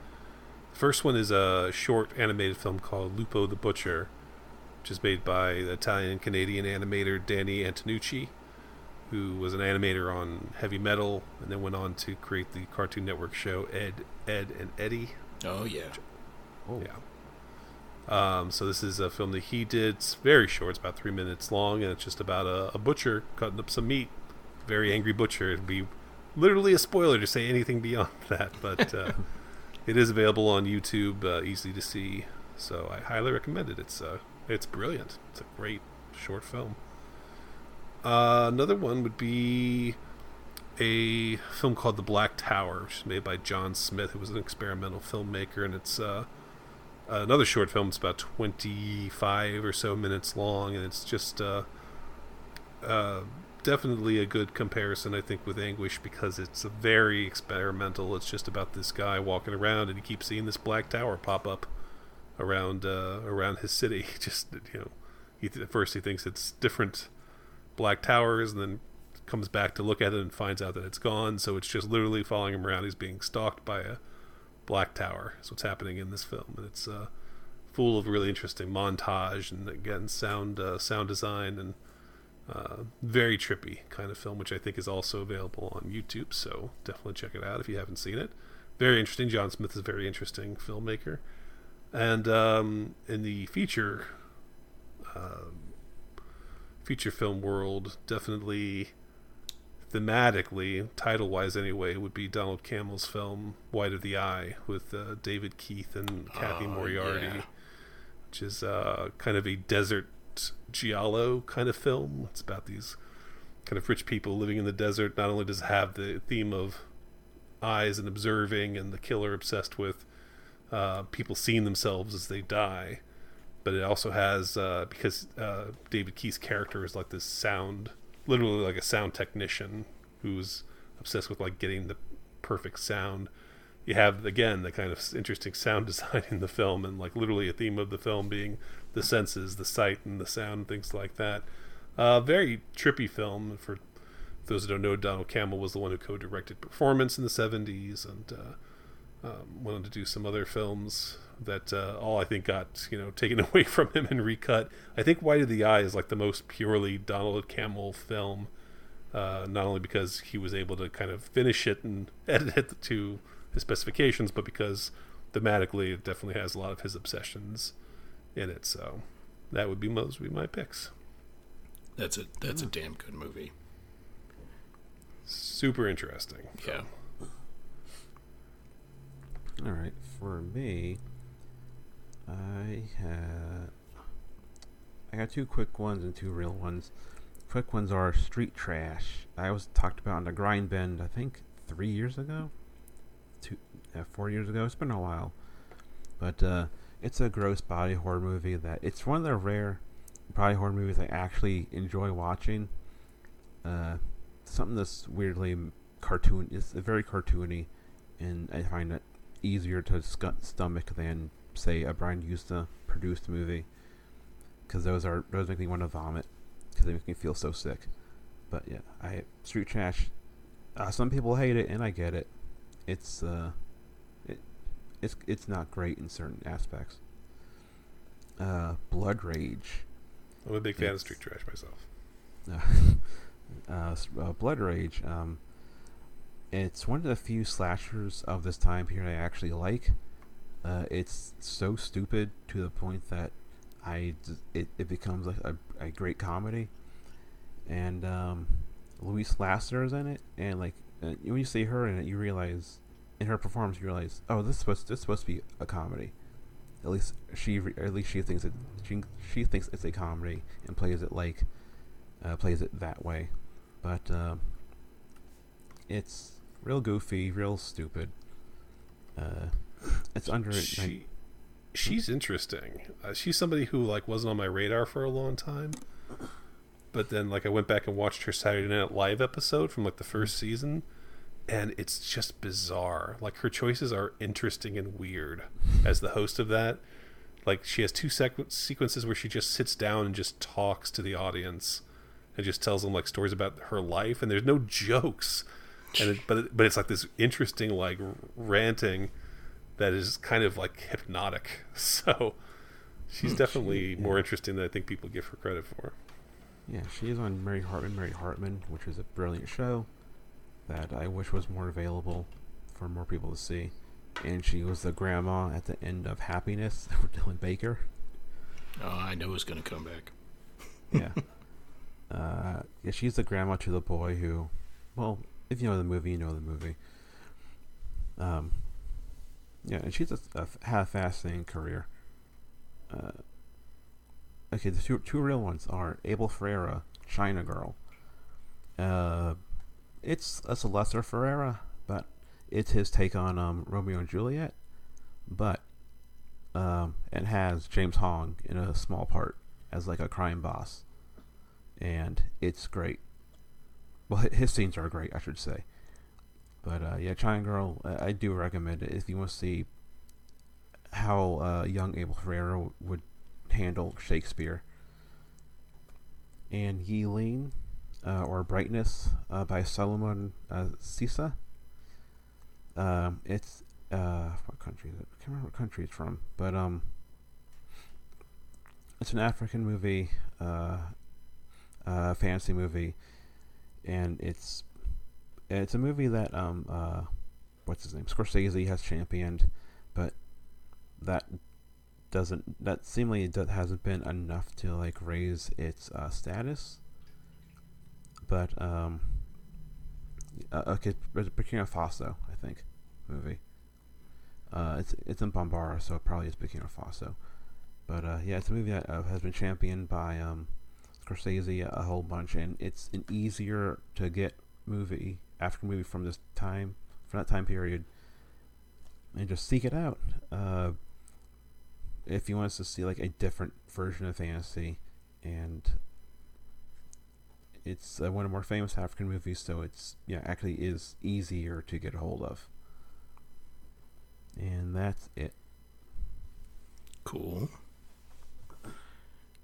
The first one is a short animated film called Lupo the Butcher, which is made by Italian Canadian animator Danny Antonucci, who was an animator on Heavy Metal and then went on to create the Cartoon Network show Ed, Edd n Eddy. Oh yeah. Oh, Yeah. Um, so this is a film that he did. It's very short. It's about three minutes long, and it's just about a, a butcher cutting up some meat. Very angry butcher. It'd be literally a spoiler to say anything beyond (laughs) that, but uh, (laughs) it is available on YouTube, uh, easy to see. So I highly recommend it. It's uh, it's brilliant. It's a great short film. Uh, another one would be a film called The Black Tower, which is made by John Smith, who was an experimental filmmaker, and it's another short film. It's about 25 or so minutes long, and it's just uh, uh, definitely a good comparison, I think, with Anguish because it's very experimental. It's just about this guy walking around, and he keeps seeing this black tower pop up around uh, around his city. (laughs) Just you know, he th- at first he thinks it's different black towers, and then comes back to look at it and finds out that it's gone. So it's just literally following him around. He's being stalked by a Black Tower. Is what's happening in this film, and it's uh, full of really interesting montage and again sound uh, sound design and uh, very trippy kind of film, which I think is also available on YouTube. So definitely check it out if you haven't seen it. Very interesting. John Smith is a very interesting filmmaker, and um, in the feature um feature film world, definitely thematically, title wise anyway, would be Donald Cammell's film White of the Eye with uh, David Keith and Kathy Oh, Moriarty, yeah. which is uh, kind of a desert giallo kind of film. It's about these kind of rich people living in the desert. Not only does it have the theme of eyes and observing, and the killer obsessed with uh, people seeing themselves as they die, but it also has uh, because uh, David Keith's character is like this sound, literally like a sound technician who's obsessed with like getting the perfect sound. You have again the kind of interesting sound (laughs) design in the film, and like literally a theme of the film being the senses, the sight, and the sound, things like that. Uh, very trippy film. For those who don't know, Donald Cammell was the one who co-directed Performance in the '70s, and uh, um, went on to do some other films that uh, all I think got you know (laughs) taken away from him and recut. I think White of the Eye is like the most purely Donald Cammell film, uh, not only because he was able to kind of finish it and (laughs) edit it to his specifications, but because thematically it definitely has a lot of his obsessions in it. So that would be those would be my picks. That's a that's a damn good movie. Super interesting. Yeah. All right, for me, I had I got two quick ones and two real ones. Quick ones are Street Trash. I was talked about on the Grind Bend, I think three years ago, two, uh, four years ago. It's been a while, but uh, it's a gross body horror movie that it's one of the rare body horror movies I actually enjoy watching. Uh, something that's weirdly cartoon. It's very cartoony, and I find it easier to sc- stomach than say a Brian Yuzna produced movie because those are those make me want to vomit because they make me feel so sick. But yeah, I Street Trash. Uh, some people hate it, and I get it. It's uh, it it's it's not great in certain aspects. Uh, Blood Rage. I'm a big fan of Street Trash myself. (laughs) uh, uh, Blood Rage. Um, it's one of the few slashers of this time period I actually like. Uh, it's so stupid to the point that I it, it becomes like a, a great comedy. And um, Louise Lasser is in it, and like uh, when you see her in it, you realize in her performance, you realize, oh, this is supposed this is supposed to be a comedy. At least she, at least she thinks it. She she thinks it's a comedy and plays it like uh, plays it that way. But uh, it's real goofy, real stupid. Uh, it's under. She, she's interesting. Uh, she's somebody who like wasn't on my radar for a long time, But then, like, I went back and watched her Saturday Night Live episode from like the first season, and it's just bizarre. Like, her choices are interesting and weird as the host of that. Like, she has two sequ- sequences where she just sits down and just talks to the audience and just tells them like stories about her life, and there's no jokes. And it, but it, but it's like this interesting like ranting that is kind of like hypnotic. (laughs) So she's definitely She- more interesting than I think people give her credit for. Yeah, she is on Mary Hartman, Mary Hartman, which is a brilliant show that I wish was more available for more people to see. And she was the grandma at the end of Happiness (laughs) for Dylan Baker. Oh, I know it's going to come back. Yeah. (laughs) uh, yeah, she's the grandma to the boy who, well, if you know the movie, you know the movie. Um, yeah, and she's a, a had a fascinating career. Uh, okay, the two two real ones are Abel Ferrara, China Girl. Uh, it's it's a lesser Ferrara, but it's his take on um, Romeo and Juliet. But um, it has James Hong in a small part as like a crime boss, and it's great. Well, his scenes are great, I should say. But uh, yeah, China Girl, I, I do recommend it if you want to see how uh, young Abel Ferrara would handle Shakespeare. And Yeelen, uh, or Brightness, uh, by Solomon uh, Cissé. Um, it's uh, what country is it? I can't remember what country it's from, but um, it's an African movie, uh, uh, fantasy movie, and it's it's a movie that um uh, what's his name Scorsese has championed, but that doesn't that seemingly do- hasn't been enough to like raise its uh, status. But um, uh, okay, Burkina Faso, I think, movie. Uh, it's it's in Bambara, so it probably is Burkina Faso. But uh, yeah, it's a movie that uh, has been championed by um, Scorsese a whole bunch, and it's an easier to get movie African movie from this time, from that time period, and just seek it out. Uh, if you want us to see like a different version of fantasy, and it's uh, one of the more famous African movies, so it's yeah actually is easier to get a hold of. And that's it. Cool.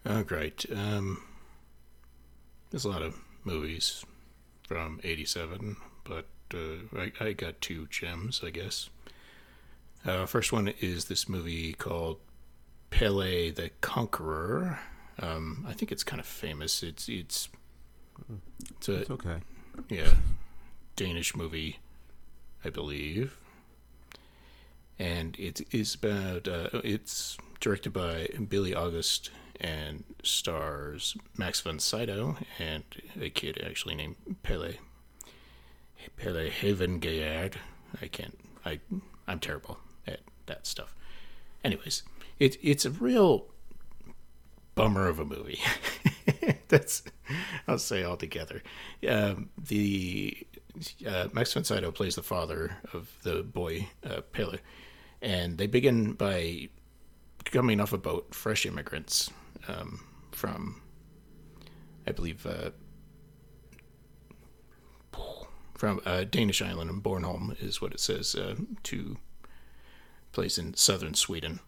Oh, great. Um, there's a lot of movies from '87, but uh, I, I got two gems, I guess. Uh, first one is this movie called Pelle the Conqueror. Um, I think it's kind of famous. It's it's it's a It's okay. yeah, Danish movie, I believe. And it is about uh, it's directed by Bille August and stars Max von Sydow and a kid actually named Pelle. Pelle Hvenegaard. I can't. I I'm terrible at that stuff. Anyways, it it's a real bummer of a movie. (laughs) That's I'll say altogether. Um, the uh, Max von Sydow plays the father of the boy uh, Pelle, and they begin by coming off a boat, fresh immigrants um, from, I believe, uh, from a Danish island Bornholm is what it says uh, to place in southern Sweden,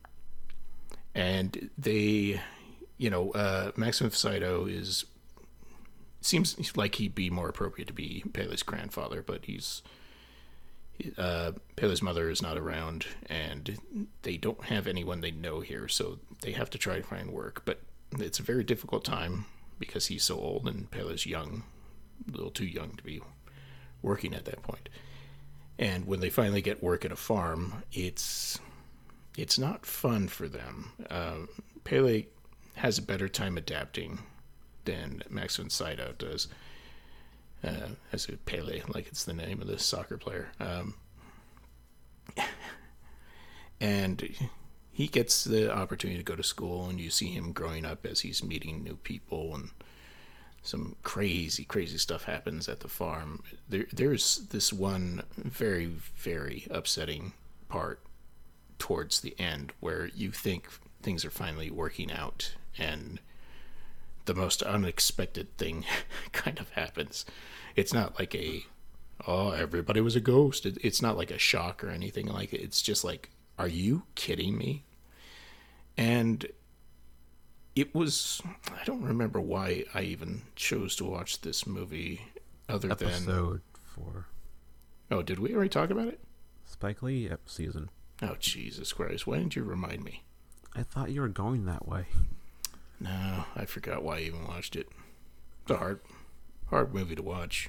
and they you know, uh, Max von Sydow is seems like he'd be more appropriate to be Pelle's grandfather, but he's uh, Pelle's mother is not around, and they don't have anyone they know here, so they have to try to find work. But it's a very difficult time because he's so old and Pelle's young, a little too young to be working at that point. And when they finally get work at a farm, it's it's not fun for them. Uh, Pelle has a better time adapting than Max von Sydow does. Uh, as a Pele, like it's the name of this soccer player. Um, and he gets the opportunity to go to school, and you see him growing up as he's meeting new people, and some crazy, crazy stuff happens at the farm. There, there's this one very, very upsetting part towards the end where you think things are finally working out and the most unexpected thing (laughs) kind of happens. It's not like a oh everybody was a ghost. It, it's not like a shock or anything like it. It's just like are you kidding me? And it was I don't remember why I even chose to watch this movie other than Episode four. Oh, did we already talk about it? Spike Lee season. Oh Jesus Christ, why didn't you remind me? I thought you were going that way. No, I forgot why I even watched it. It's a hard hard movie to watch.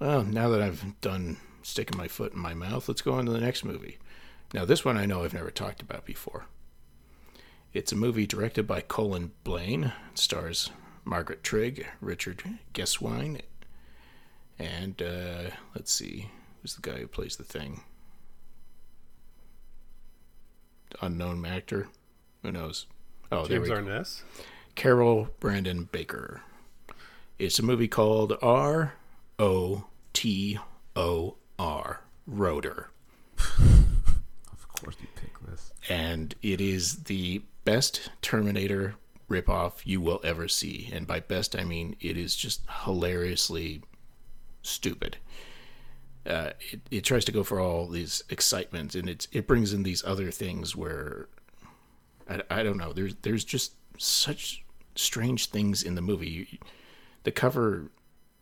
Well, now that I've done sticking my foot in my mouth, let's go on to the next movie. Now, this one I know I've never talked about before. It's a movie directed by Cullen Blaine. It stars Margaret Trigg, Richard Gesswein, and uh, let's see, who's the guy who plays the thing? Unknown actor. Who knows? Oh, James. Arness. Carol Brandon Baker. It's a movie called R O T O R, Rotor. (laughs) Of course, you pick this. And it is the best Terminator ripoff you will ever see. And by best, I mean it is just hilariously stupid. Uh, it, it tries to go for all these excitements, and it it brings in these other things where I, I don't know. There's there's just such strange things in the movie. The cover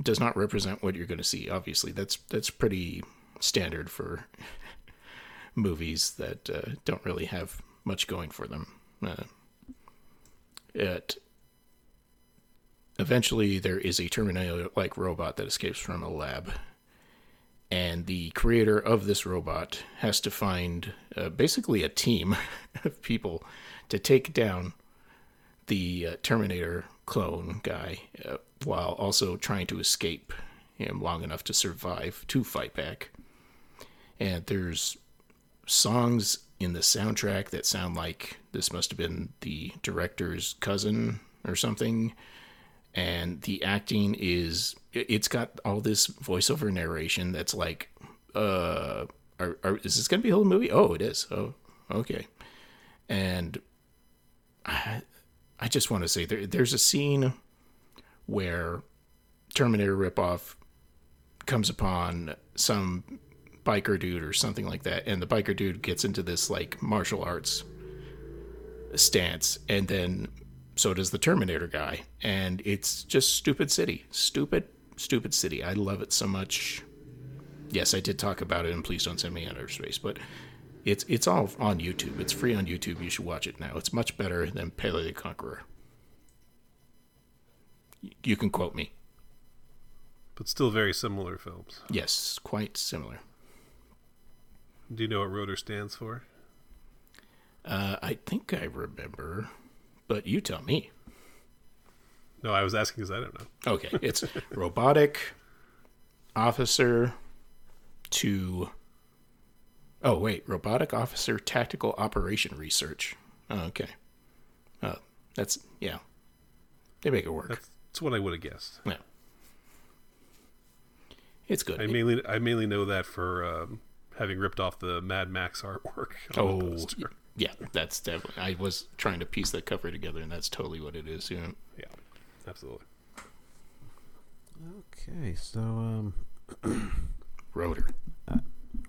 does not represent what you're going to see. Obviously, that's that's pretty standard for (laughs) movies that uh, don't really have much going for them. Uh, it eventually there is a Terminator-like robot that escapes from a lab, and the creator of this robot has to find uh, basically a team (laughs) of people to take down the uh, Terminator clone guy uh, while also trying to escape him long enough to survive to fight back. And there's songs in the soundtrack that sound like this must have been the director's cousin or something. And the acting is, it's got all this voiceover narration that's like, uh, are, are, is this going to be a whole movie? Oh, it is. Oh, okay. And I, just want to say there, there's a scene where Terminator ripoff comes upon some biker dude or something like that, and the biker dude gets into this like martial arts stance, and then so does the Terminator guy, and it's just stupid city, stupid, stupid city. I love it so much. Yes, I did talk about it, and please don't send me outer space, but it's it's all on YouTube. It's free on YouTube. You should watch it now. It's much better than Pelle the Conqueror. You can quote me. But still very similar films. Yes, quite similar. Do you know what Rotor stands for? Uh, I think I remember, but you tell me. No, I was asking because I don't know. Okay, it's (laughs) robotic officer to. Oh wait, robotic officer tactical operation research. Oh, okay. Oh, that's yeah. They make it work. That's, that's what I would have guessed. yeah. It's good. I mainly I mainly know that for um, having ripped off the Mad Max artwork. on the oh, poster. yeah, that's definitely. I was trying to piece that cover together, and that's totally what it is. Yeah. yeah, absolutely. Okay, so um, (clears throat) Rotor.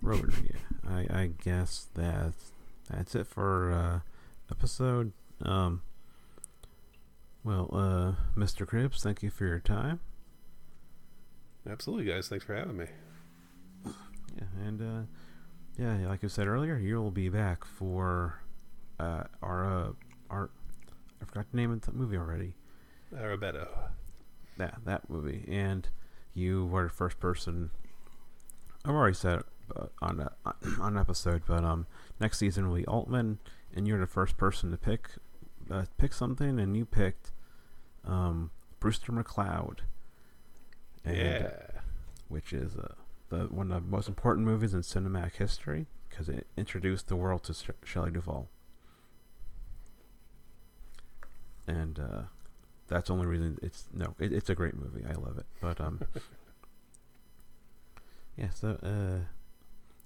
Rotor. Yeah, I I guess that's that's it for uh, episode. Um. Well, uh, Mr. Cribbs, thank you for your time. Absolutely, guys. Thanks for having me. Yeah, and uh, yeah, like I said earlier, you'll be back for uh, our uh, our I forgot the name of the movie already. Arrebato. That that movie, and you were the first person. I've already said it uh, on a, (clears throat) on an episode, but um, next season will be Altman, and you're the first person to pick uh, pick something, and you picked um, Brewster McCloud. And, Yeah. which is uh, the one of the most important movies in cinematic history because it introduced the world to Sh- Shelley Duvall. And uh, that's the only reason it's no, it, it's a great movie. I love it. But um, (laughs) yeah. So uh,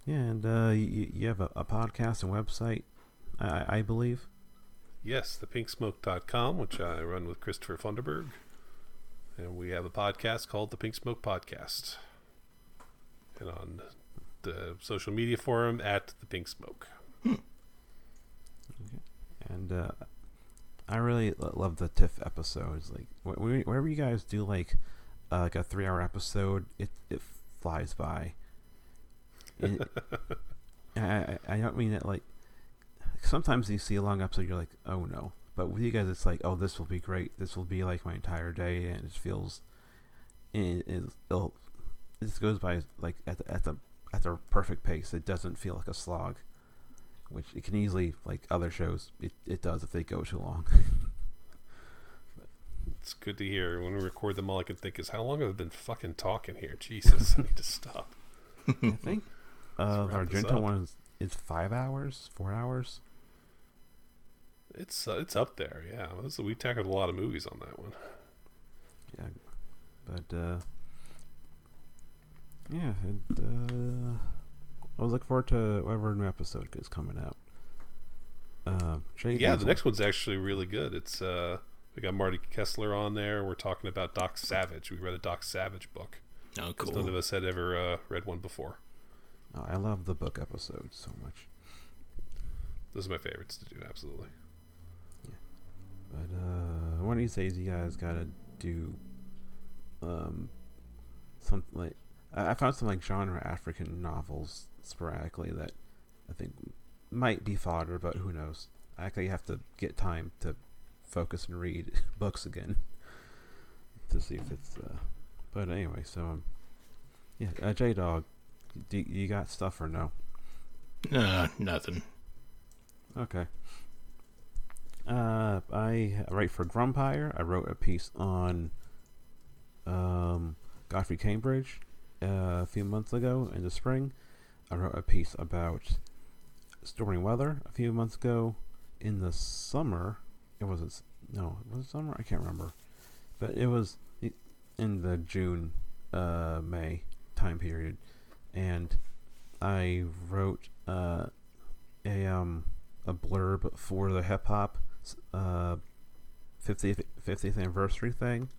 yeah, and uh, you, you have a, a podcast and website, I, I believe. Yes, thepinksmoke.com, which I run with Christopher Funderburg. And we have a podcast called The Pink Smoke Podcast. And on the social media forum at The Pink Smoke. And uh, I really love the TIFF episodes. Like wh- wh- whenever you guys do like uh, like a three-hour episode, it it flies by. And I, I I don't mean it like. Sometimes you see a long episode, you're like, oh no. But with you guys, it's like, oh, this will be great. This will be like my entire day, and it feels, it, it, it'll, it just goes by like at the, at the at the perfect pace. It doesn't feel like a slog, which it can easily like other shows. It it does if they go too long. (laughs) It's good to hear. When we record them, all I can think is, how long have I been fucking talking here? Jesus, I need to stop. (laughs) I think uh, wrap Argento one is, is five hours, four hours. It's uh, it's up there, yeah. This- we tackled a lot of movies on that one. Yeah, but uh, yeah, and, uh, I was looking forward to whatever new episode is coming out. Uh, Jay Yeah, the next one's actually really good. It's uh, we got Marty Kessler on there. We're talking about Doc Savage. We read a Doc Savage book. Oh, 'cause None of us had ever uh, read one before. Oh, I love the book episodes so much. Those are my favorites to do. Absolutely. But uh, one of these days, you guys gotta do um something like I, I found some like genre African novels sporadically that I think might be fodder, but who knows? I actually have to get time to focus and read (laughs) books again to see if it's. Uh, but anyway, so um, yeah, uh, J Dog, do you got stuff or no? Nah, nothing. Okay. Uh, I write for Grumpire. I wrote a piece on um, Godfrey Cambridge uh, a few months ago in the spring. I wrote a piece about stormy weather a few months ago in the summer. It wasn't no, it was summer? I can't remember, but it was in the June, uh, May time period, and I wrote uh, a um a blurb for the hip hop uh 50th 50th anniversary thing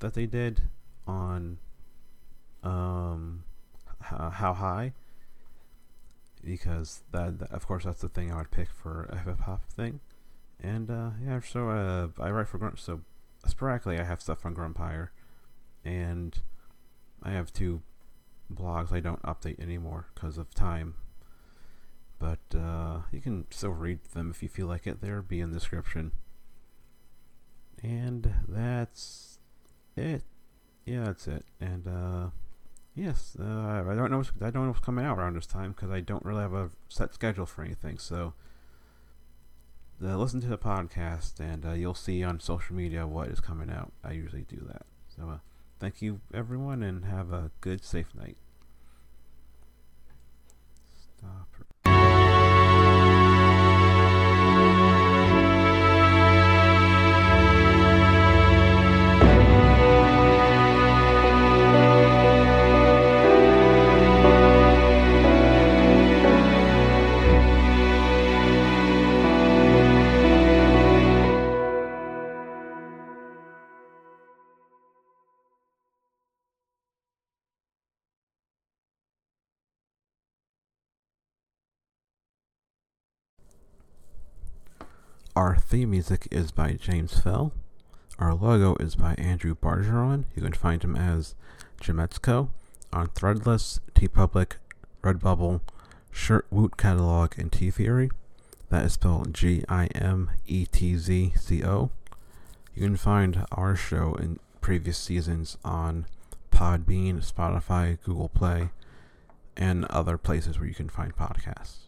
that they did on um how, high because that, that- of course that's the thing I would pick for a hip hop thing. And uh yeah so uh I write for Grunt so sporadically I have stuff on Grumpire and I have two blogs I don't update anymore because of time but uh, you can still read them if you feel like it. They'll be in the description. And that's it. Yeah, that's it. And uh, yes, uh, I don't know. I don't know what's coming out around this time because I don't really have a set schedule for anything. So, uh, listen to the podcast, and uh, you'll see on social media what is coming out. I usually do that. So, uh, thank you, everyone, and have a good, safe night. Stop. Our theme music is by James Fell. Our logo is by Andrew Bargeron. You can find him as Gimetzco on Threadless, TeePublic, Redbubble, Shirt Woot Catalog, and T Theory. That is spelled G I M E T Z C O. You can find our show in previous seasons on Podbean, Spotify, Google Play, and other places where you can find podcasts.